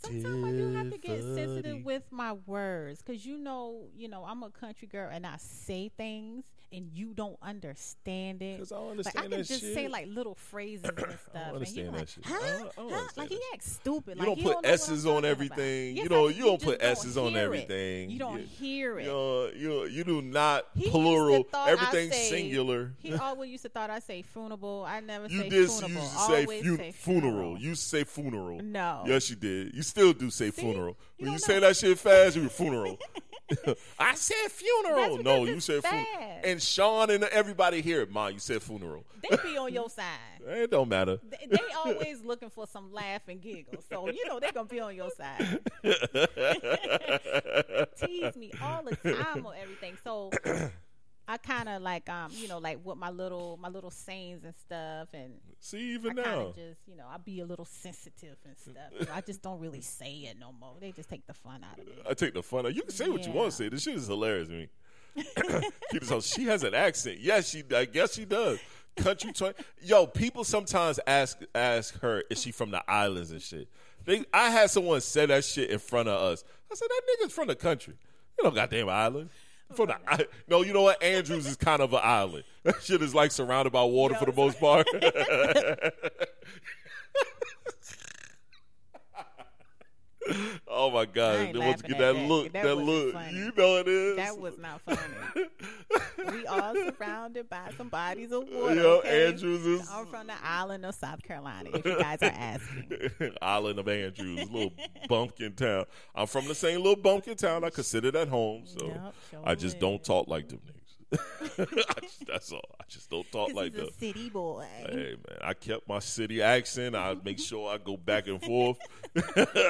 Sometimes I do have to get sensitive with my words because you know, you know, I'm a country girl and I say things and you don't understand it. 'Cause I don't like I can just shit. say like little phrases and stuff, and you're understand like, that shit. huh? I I huh? understand Like he acts stupid. You like don't put don't S's on everything. about. You Yes, don't- you don't put S's on hear it. everything. You don't You- hear it. You, know, you you do not He plural. thought I Everything say- singular. He always used to thought I say funeral. I never You say did funeral. used to say, say funeral. You used to say funeral. No. Yes, you did. You still do say See? funeral. When you say that shit fast, you funeral. I said funeral. No, you said funeral. And Sean and everybody here, Ma, you said funeral. They be on your side. It don't matter. They, they always looking for some laugh and giggle. So you know they're gonna be on your side. Tease me all the time on everything. So I kind of like um you know like with my little my little sayings and stuff and See, even kind now. just you know I be a little sensitive and stuff. I just don't really say it no more. They just take the fun out of it. I take the fun out. You can say what you want to say. This shit is hilarious to me. She has an accent. Yes, she. I guess she does. Country twang. Yo, people sometimes ask ask her, is she from the islands and shit. They, I had someone say that shit in front of us. I said that nigga's from the country. You know, goddamn island. From the I, no, you know what? Andrews is kind of an island. That shit is like surrounded by water for the most part. oh my god! Then once laughing get that that. look, That that, look, funny. you know it is. That was not funny. we all surrounded by some bodies of water. Yo, okay? Andrews is I'm from the island of South Carolina. If you guys are asking, Island of Andrews, little bumpkin town. I'm from the same little bumpkin town. I consider that home, so Yep, sure I just don't talk like them niggas. I just- that's all. I just don't talk like a city boy. Hey man, I kept my city accent. I make sure I go back and forth.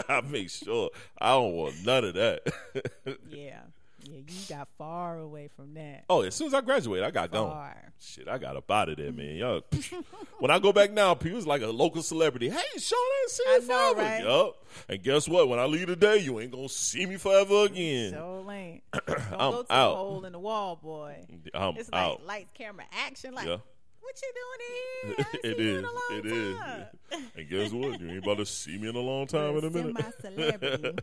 I make sure I don't want none of that. Yeah, yeah. You got far away from that. oh, as soon as I graduated, I got gone. Shit, I got up out of there, man. Yo, when I go back now, people's like a local celebrity. Hey, Shon, I ain't seen you forever. right? Yup. And guess what? When I leave today, you ain't gonna see me forever again. So lame. I'm go to out. hole in the wall, boy. I'm It's like out. lights, camera, action. Like, Yeah. what you doing here? It is. in a long It is. And guess what? You ain't about to see me in a long time in a minute. Semi-celebrity.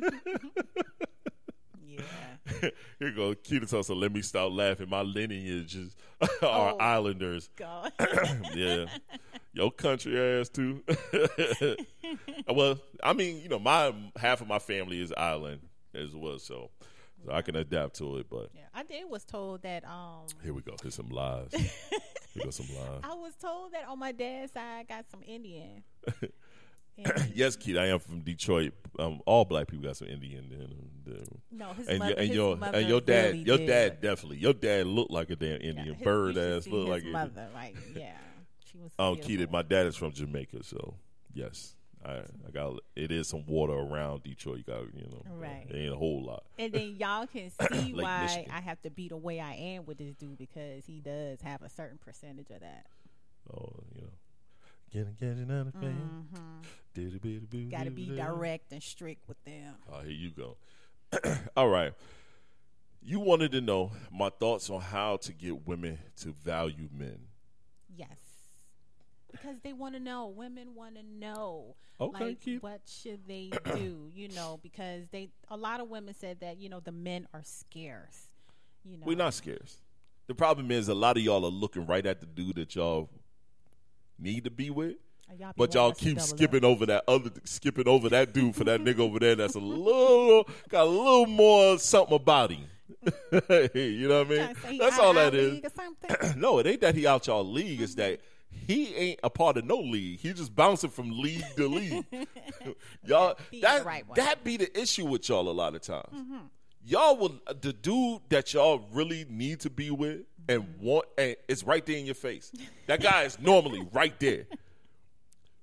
yeah. Here go Keita Tulsa. Let me stop laughing. My lineages are Oh. Islanders. God. yeah. Your country ass too. well, I mean, you know, my half of my family is island as well, so, so I can adapt to it. But yeah. I did was told that um here we go. Here's some lies. Here some lies. I was told that on my dad's side I got some Indian. Yes, Keith, I am from Detroit. Um, all black people got some Indian in them. no, his And, mother, your, and his your mother and your dad, really your did. dad definitely. Your dad looked like a damn Yeah, Indian his- bird ass. Looked his like mother. Like, yeah, she was. Um. Keita, my dad is from Jamaica, so yes, I I got it is some water around Detroit. You got you know, Right. It ain't a whole lot. And then y'all can see why Michigan. I have to be the way I am with this dude because he does have a certain percentage of that. Oh, you know, getting getting out of. Got to be direct and strict with them. Oh, here you go. All right. You wanted to know my thoughts on how to get women to value men. Yes. Because they want to know. Women want to know. Okay, like, Keith. what should they do? You know, because they a lot of women said that you know the men are scarce. You know, We're not scarce. The problem is a lot of y'all are looking right at the dude that y'all need to be with. Y'all But y'all wanting us to keep double up. skipping over that other, skipping over that dude for that nigga over there. That's a little, got a little more something about him. you know what I mean? Trying to say he That's all that is. league or something. no, it ain't that he out y'all league. It's that he ain't a part of no league. He just bouncing from league to league. y'all, that right that be the issue with y'all a lot of times. Mm-hmm. Y'all will the dude that y'all really need to be with and mm-hmm. want, and it's right there in your face. That guy is normally right there.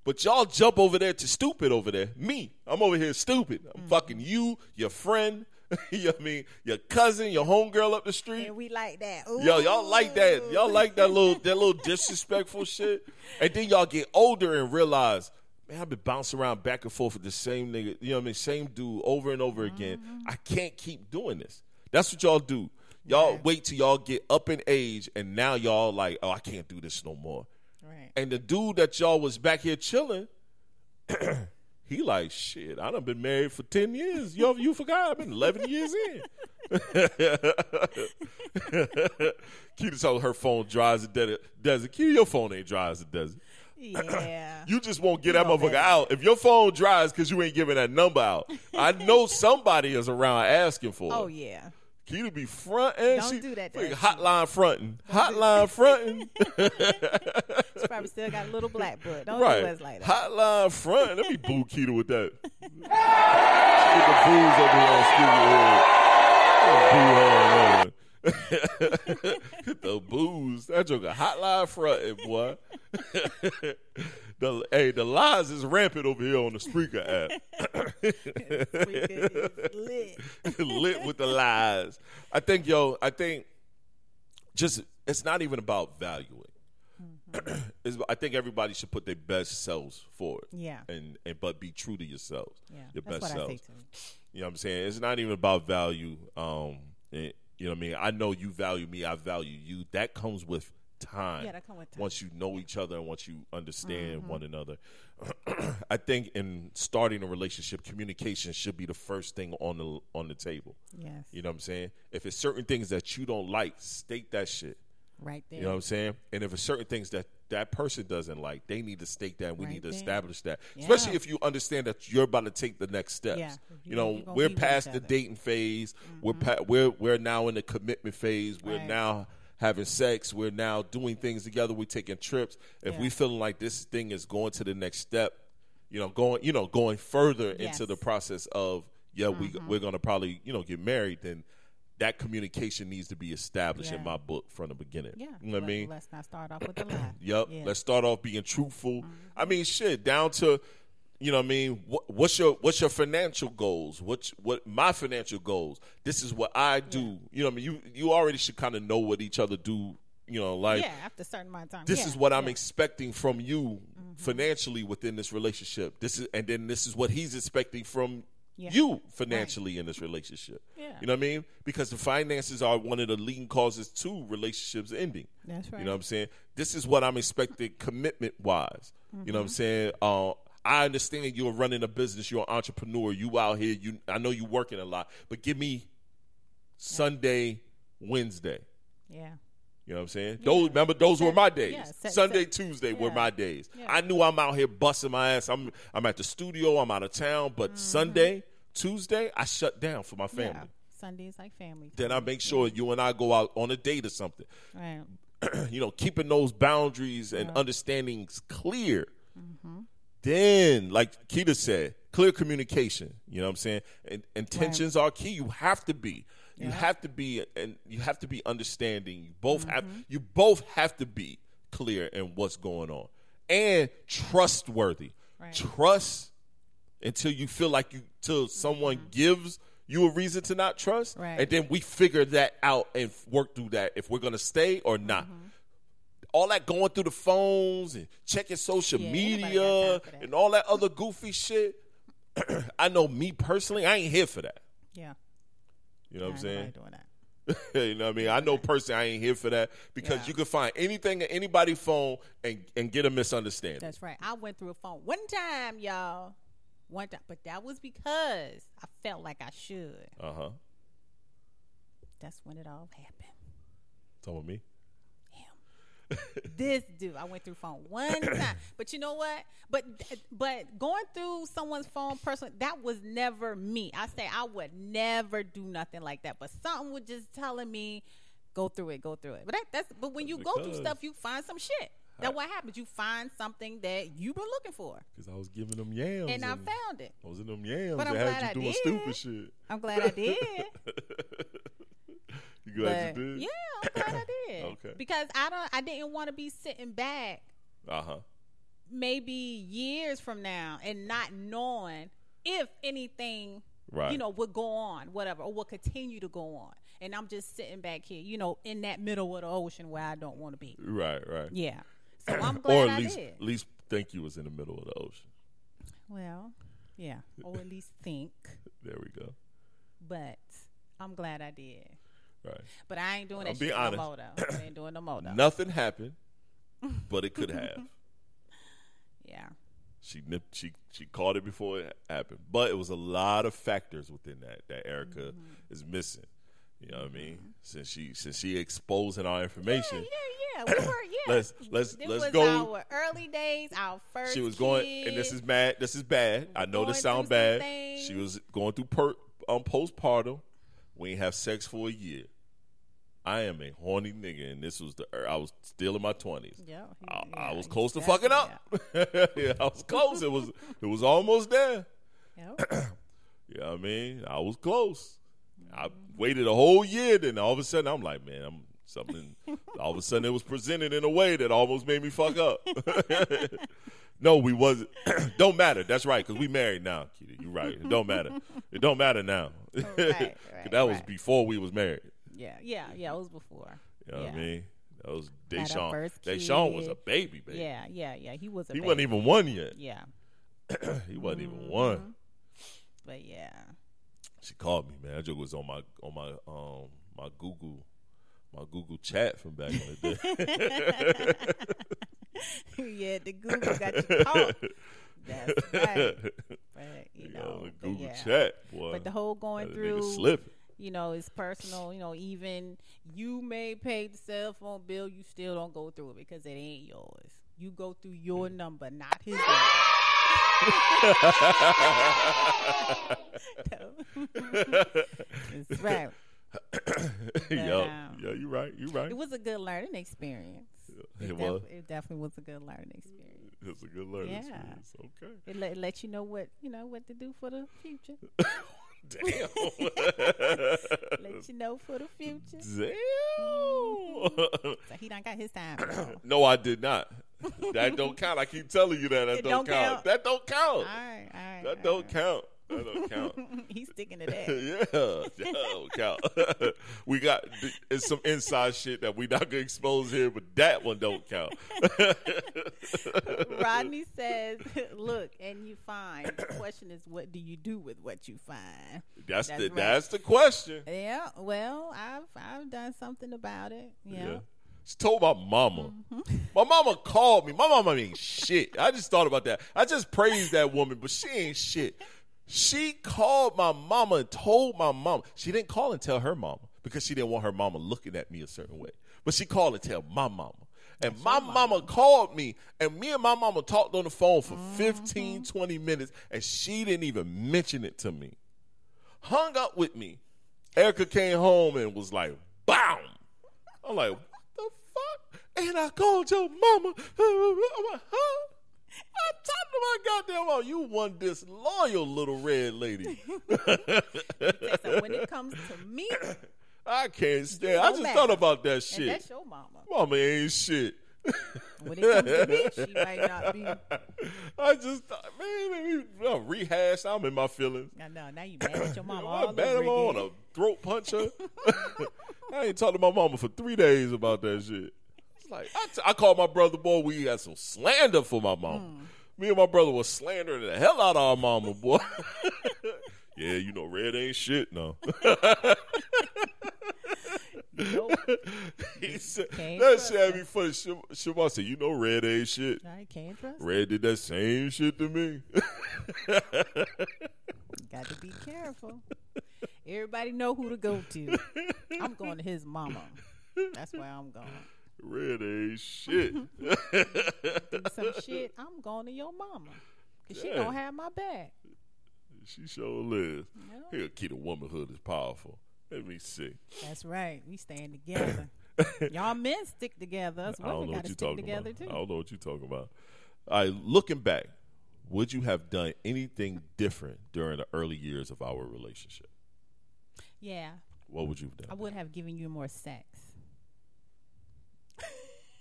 But y'all jump over there to stupid over there. Me, I'm over here stupid. I'm fucking you, your friend, you know what I mean, your cousin, your homegirl up the street. and we like that. Yo, y'all like that. Y'all like that little that little disrespectful shit. And then y'all get older and realize, man, I've been bouncing around back and forth with the same nigga, you know what I mean, same dude over and over again. Mm-hmm. I can't keep doing this. That's what y'all do. Y'all wait till y'all get up in age and now y'all like, oh, I can't do this no more. Right. And the dude that y'all was back here chilling, he like, shit, I done been married for 10 years. You, you forgot? I've been 11 years in. Keita told her phone dry as a de- desert. Keita, your phone ain't dry as a desert. Yeah. You just won't get that motherfucker out. If your phone dries because you ain't giving that number out, I know somebody is around asking for it. oh yeah. Keita be front and Don't she do that us, hotline fronting, hotline fronting. She probably still got a little black butt. Don't right. do us like that. Hotline front. Let me boo Keita with that. She get the booze over here on Head. Boo her. Get the booze. That joke a hotline fronting, boy. The, hey, the lies is rampant over here on the Spreaker app. Freaking lit. lit with the lies. I think, yo, I think just it's not even about valuing. It's- I think everybody should put their best selves forward. Yeah. And and but be true to yourselves. Yeah. Your That's best what I selves. You know what I'm saying? It's not even about value. Um, it- you know what I mean? I know you value me. I value you. That comes with time. Yeah, that come with time. Once you know each other and once you understand Mm-hmm. one another. I think in starting a relationship, communication should be the first thing on the on the table. Yes. You know what I'm saying? If it's certain things that you don't like, state that shit. Right there. You know what I'm saying? And if it's certain things that that person doesn't like, they need to state that. and We Right need to there. establish that, Yeah. especially if you understand that you're about to take the next steps. Yeah. You You- know, we're past the dating phase. We're pa- we're we're now in the commitment phase. We're Right. now having sex. We're now doing things together. We're taking trips. If we feeling like this thing is going to the next step, you know, going you know going further Yes. Mm-hmm. into the process of yeah, we we're gonna probably you know get married. Then that communication needs to be established in my book from the beginning. Yeah. You know what I mean? Let's not start off with the lie. Yep. Yeah. Mm-hmm. Let's start off being truthful. I mean, shit, down to you know what I mean, what, what's your what's your financial goals? What's what my financial goals? This is what I do. You know what I mean? You you already should kind of know what each other do, you know, like yeah, after a certain amount of time. this Yeah, is what I'm yeah. Mm-hmm. expecting from you financially within this relationship. This is and then this is what he's expecting from Yeah. you financially in this relationship. Yeah. You know what I mean? Because the finances are one of the leading causes to relationships ending. That's right. You know what I'm saying? This is what I'm expecting commitment wise. You know what I'm saying? Uh, I understand you're running a business, you're an entrepreneur, you out here, you I know you working a lot, but give me Sunday, Wednesday. yeah. You know what I'm saying? Those remember those were my days. yeah, set- Sunday, set- Tuesday were my days. Yeah. I knew I'm out here busting my ass. I'm I'm at the studio, I'm out of town, but Sunday, Tuesday, I shut down for my family. Mm-hmm. Yeah. Sunday's like family. Then I make sure you and I go out on a date or something. Right. you know, keeping those boundaries and understandings clear. Mm-hmm. Then, like Keita said, clear communication. You know what I'm saying? And intentions are key. You have to be. You have to be, and you have to be understanding. You both have. Mm-hmm. You both have to be clear in what's going on and trustworthy. Right. Trust until you feel like you till someone gives you a reason to not trust, Mm-hmm. Right. and then we figure that out and work through that if we're gonna stay or not. Mm-hmm. All that going through the phones and checking social Yeah, ain't nobody got media time for that. and all that other goofy shit. I know me personally, I ain't here for that. Yeah. You know what I'm saying? doing that. you know what I mean? I know personally I ain't here for that because Yeah. you can find anything in anybody's phone and, and get a misunderstanding. That's right. I went through a phone one time, y'all. One time, but that was because I felt like I should. Uh huh. That's when it all happened. Talking about me? this dude, I went through phone one time. But you know what? But but going through someone's phone personally, that was never me. I say I would never do nothing like that. But something was just telling me, go through it, go through it. But that, that's but when you go through stuff, you find some shit. That's what happens. You find something that you've been looking for, Because I was giving them yams. and I found it. I was in them yams But and I'm had glad you I doing did. stupid shit. I'm glad I did. You glad but you did? yeah, I'm glad I did. Okay. Because I don't. I didn't want to be sitting back Uh huh. maybe years from now and not knowing if anything Right. you know would go on whatever or will continue to go on and i'm just sitting back here you know in that middle of the ocean where i don't want to be Right, right. yeah so i'm glad or i at least, did at least think you was in the middle of the ocean. well yeah or at least think There we go. but i'm glad i did Right. but i ain't doing I'll that be shit honest. no more though i ain't doing no more though Nothing happened, but it could have. yeah She nipped. She she caught it before it happened, but it was a lot of factors within that that Erica Mm-hmm. is missing. You know what I mean? Since she since she exposing our information, yeah yeah we were yeah Let's- let's- this let's was go. our early days our first she was going, and this is bad. This is bad. I know this sound bad. things. She was going through per, um, postpartum. We ain't have sex for a year. I am a horny nigga, and this was the I was still in my twenties. Yeah, I, yeah, I was close to fucking up. yeah, I was close. It was it was almost there. Yep. You know what I mean? I was close. I waited a whole year, then all of a sudden I'm like, man, I'm something. all of a sudden it was presented in a way that almost made me fuck up. no, we wasn't. don't matter. That's right, because we married now, Kitty. You're right. It don't matter. It don't matter now. right, that was right. before we was married. Yeah, yeah, yeah. It was before. You know yeah. what I mean? That was Deshaun. Deshaun was a baby, baby. Yeah, yeah, yeah. He was a. He baby. wasn't even one yet. Yeah, he wasn't even Mm-hmm. one. but yeah. She called me, man. That joke was on my on my um my Google my Google chat from back in the day. yeah, the Google got you caught. That's right. But you Yeah, know, Google yeah. chat, boy. But the whole going through, slipping. you know, it's personal. You know, even you may pay the cell phone bill, you still don't go through it because it ain't yours. You go through your Mm. number, not his number. That's right. Yo, um, yo, you right, You're right. It was a good learning experience. It def- was. it definitely was a good learning experience. It's a good learning Yeah. experience. Okay. It let, let you know what you know what to do for the future. Damn. let you know for the future. Damn. So he done got his time. no, I did not. That don't count. I keep telling you that. That don't, don't count. count? That don't count. right, all right. That all don't right. count. That don't count. He's sticking to that. yeah, that don't count. we got it's some inside shit that we not gonna expose here, but that one don't count. Rodney says, "Look, and you find. The question is, what do you do with what you find?" That's, That's the right. that's the question. Yeah. Well, I've I've done something about it. Yeah. She told my mama. Mm-hmm. My mama called me. My mama ain't shit. I just thought about that. I just praised that woman, but she ain't shit. She called my mama and told my mama. She didn't call and tell her mama because she didn't want her mama looking at me a certain way. But she called and tell my mama. And my mama. called me, and me and my mama talked on the phone for Mm-hmm. 15, 20 minutes, and she didn't even mention it to me. Hung up with me. Erica came home and was like, "Boom!" I'm like, "What the fuck?" And I called your mama. I'm like, huh? I talked to my goddamn mama. You one disloyal little red lady. So when it comes to me, I can't stand. I just matter. thought about that and shit. that's your mama. Mama ain't shit. When it comes to me, she might not be. I just thought, man, man, we uh, rehash. I'm in my feelings. I know. Now you mad at your mama I all bad over him on a throat puncher. I ain't talked to my mama for three days about that shit. Like I, t- I called my brother, boy. We had some slander for my mama. Hmm. Me and my brother was slandering the hell out of our mama, boy. yeah, you know, red ain't shit, no. Nope. he said, that shit had me funny. Shim- Shimon said, you know, red ain't shit. I can't trust. Red did that same shit to me. Got to be careful. Everybody know who to go to. I'm going to his mama. That's where I'm going. Red ain't shit. Some shit. I'm going to your mama. Cause she Yeah. don't have my back. she sure lives. Yeah. Here, key to womanhood is powerful. Let me see. That's right. We stand together. Y'all men stick together. Us I women got to stick together about. too. I don't know what you're talking about. All right, looking back, would you have done anything different during the early years of our relationship? Yeah, What would you have done? I would have given you more sex.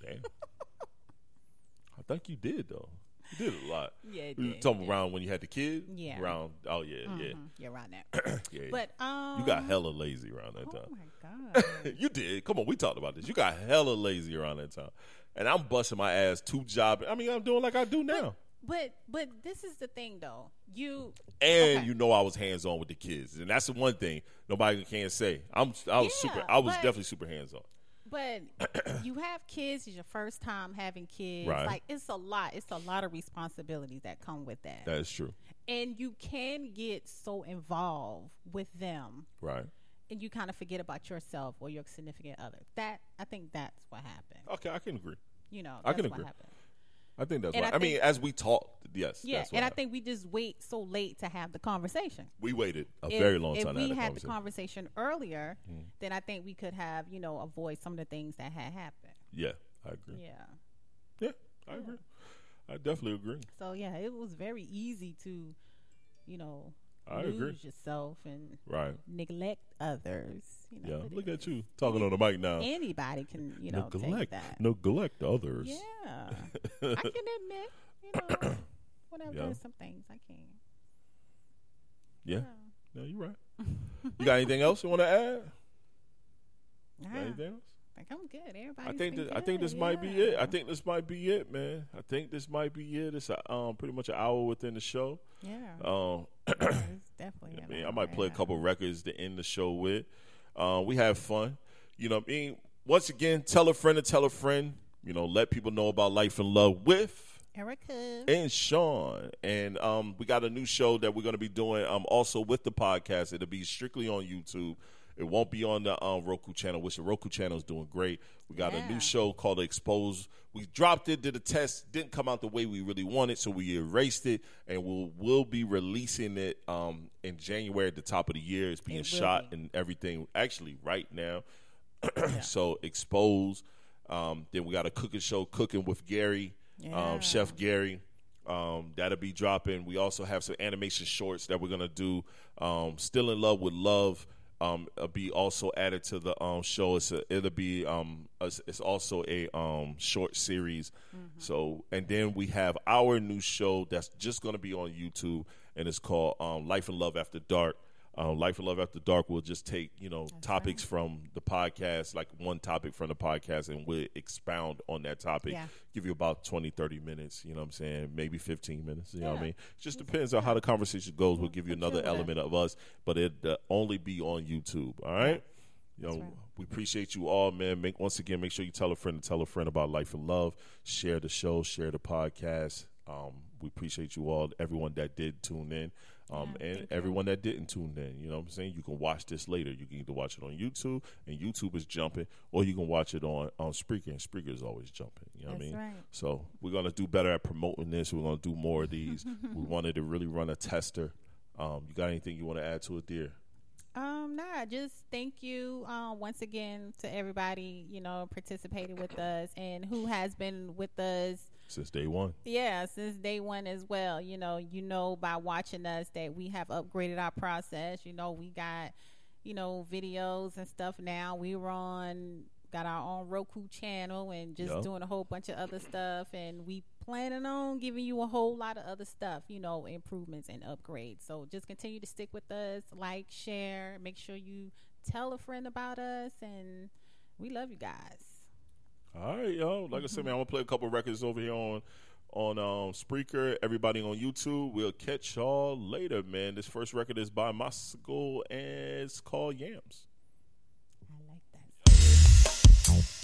Damn. I think you did though. You did a lot. Yeah, it You did, talking yeah. around when you had the kid? Yeah. Around. Oh yeah, Mhm. Yeah, around that. yeah, yeah. But um, you got hella lazy around that time. Oh my god. you did. Come on, we talked about this. You got hella lazy around that time, and I'm busting my ass two job. I mean, I'm doing like I do now. But but this is the thing though. You And okay. you know I was hands on with the kids, and that's the one thing nobody can say. I'm I was Yeah, super. I was definitely super hands on. But you have kids. It's your first time having kids. Right. Like it's a lot. It's a lot of responsibilities that come with that. That is true, and you can get so involved with them, right? and you kind of forget about yourself or your significant other. That I think that's what happened. Okay, I can agree. You know, I can what agree. happened. I think that's And right. I I, mean, as we talked, yes, Yeah, and I happened. think we just wait so late to have the conversation. we waited a If- very long if time. to we had the conversation. conversation earlier, mm-hmm. then I think we could have, you know, avoid some of the things that had happened. yeah, I agree. Yeah. Yeah, I agree. I definitely agree. So yeah, it was very easy to, you know, I lose agree. yourself and Right. neglect others. You know, Yeah. Look at you talking on the mic now. Anybody can, you know, neglect, that. neglect others. Yeah, I can admit, you know, when I've Yeah. done some things, I can. Yeah. No, you're right. you got anything else you want to add? Yeah. Anything else? Like I'm good. Everybody. I think this, I think this might be it. I think this might be it, man. I think this might be it. It's a, um pretty much an hour within the show. Yeah. Um, definitely. I, mean, I might play a yeah. couple records to end the show with. Uh, we have fun. You know, I mean, once again, tell a friend to tell a friend. You know, let people know about life and love with Erica. and Shon. And um, we got a new show that we're going to be doing um, also with the podcast. It'll be strictly on YouTube. It won't be on the um, Roku channel, which the Roku channel is doing great. We got a new show called Expose. We dropped it, did a test, didn't come out the way we really wanted, so we erased it, and we'll we'll be releasing it um, in January at the top of the year. It's being It shot be. and everything, actually right now. So Expose. Um, then we got a cooking show, Cooking with Gary, Yeah. um, Chef Gary. Um, that'll be dropping. We also have some animation shorts that we're gonna do. Um, Still in Love with Love. Um, uh, be also added to the um, show. It's a, it'll be um, it's, it's also a um, short series. So, and then we have our new show that's just going to be on YouTube, and it's called um, Life and Love After Dark. Um, Life and Love After Dark will just take you know topics from the podcast, like one topic from the podcast, and we'll expound on that topic. Yeah. Give you about 20, 30 minutes. You know what I'm saying? Maybe fifteen minutes. You know what I mean? It just depends on how the conversation goes. We'll give you another element of us, but it uh, only be on YouTube. All right. You know, right. we appreciate you all, man. Make once again, make sure you tell a friend to tell a friend about Life and Love. Share the show, share the podcast. Um, we appreciate you all, everyone that did tune in, um, Yeah, and everyone that didn't tune in. You know what I'm saying? You can watch this later. You can either watch it on YouTube, and YouTube is jumping, or you can watch it on on Spreaker, and Spreaker is always jumping. You know what I mean? right. So we're gonna do better at promoting this. We're gonna do more of these. we wanted to really run a tester. Um, you got anything you want to add to it, dear? Um, nah, just thank you um, once again to everybody, you know, participating with us and who has been with us Since day one. Yeah, since day one as well. You know, you know by watching us that we have upgraded our process. You know, we got, you know, videos and stuff now. We were on got our own Roku channel and just Yup. doing a whole bunch of other stuff and we planning on giving you a whole lot of other stuff, you know, improvements and upgrades. So just continue to stick with us, like, share, make sure you tell a friend about us and we love you guys. All right, yo. Like I said, man, I'm gonna play a couple records over here on on um Spreaker. Everybody on YouTube. We'll catch y'all later, man. This first record is by Moscow and it's called Yams. I like that.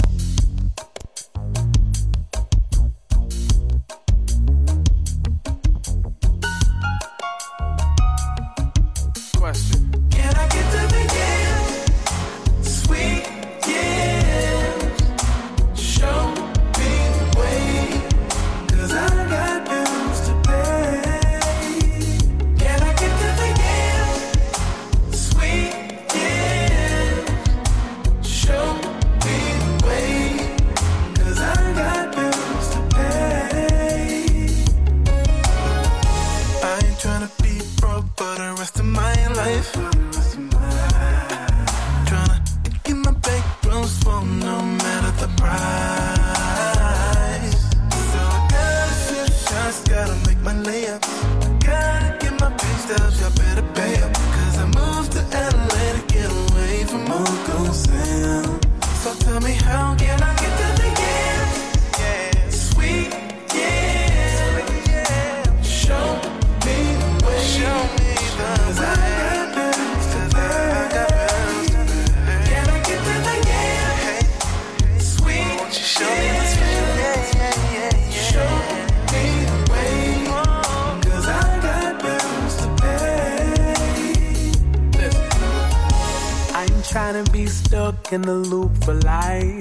Trying to be stuck in the loop for life.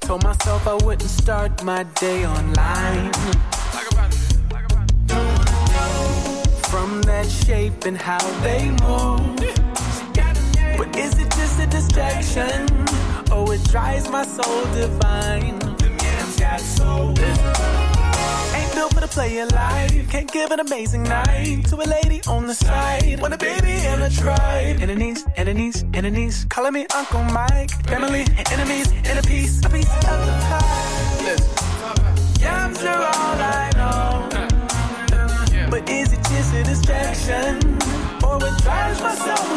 Told myself I wouldn't start my day online. From that shape and how they move. But is it just a distraction? Oh, it drives my soul divine. Got soul. Built for the player life. Can't give an amazing night to a lady on the side. Want a baby and a tribe. Enemies, enemies, enemies. Calling me Uncle Mike. Family, enemies, and a piece, a piece of the pie. Yams are all I know. But is it just a distraction? Or what drives my soul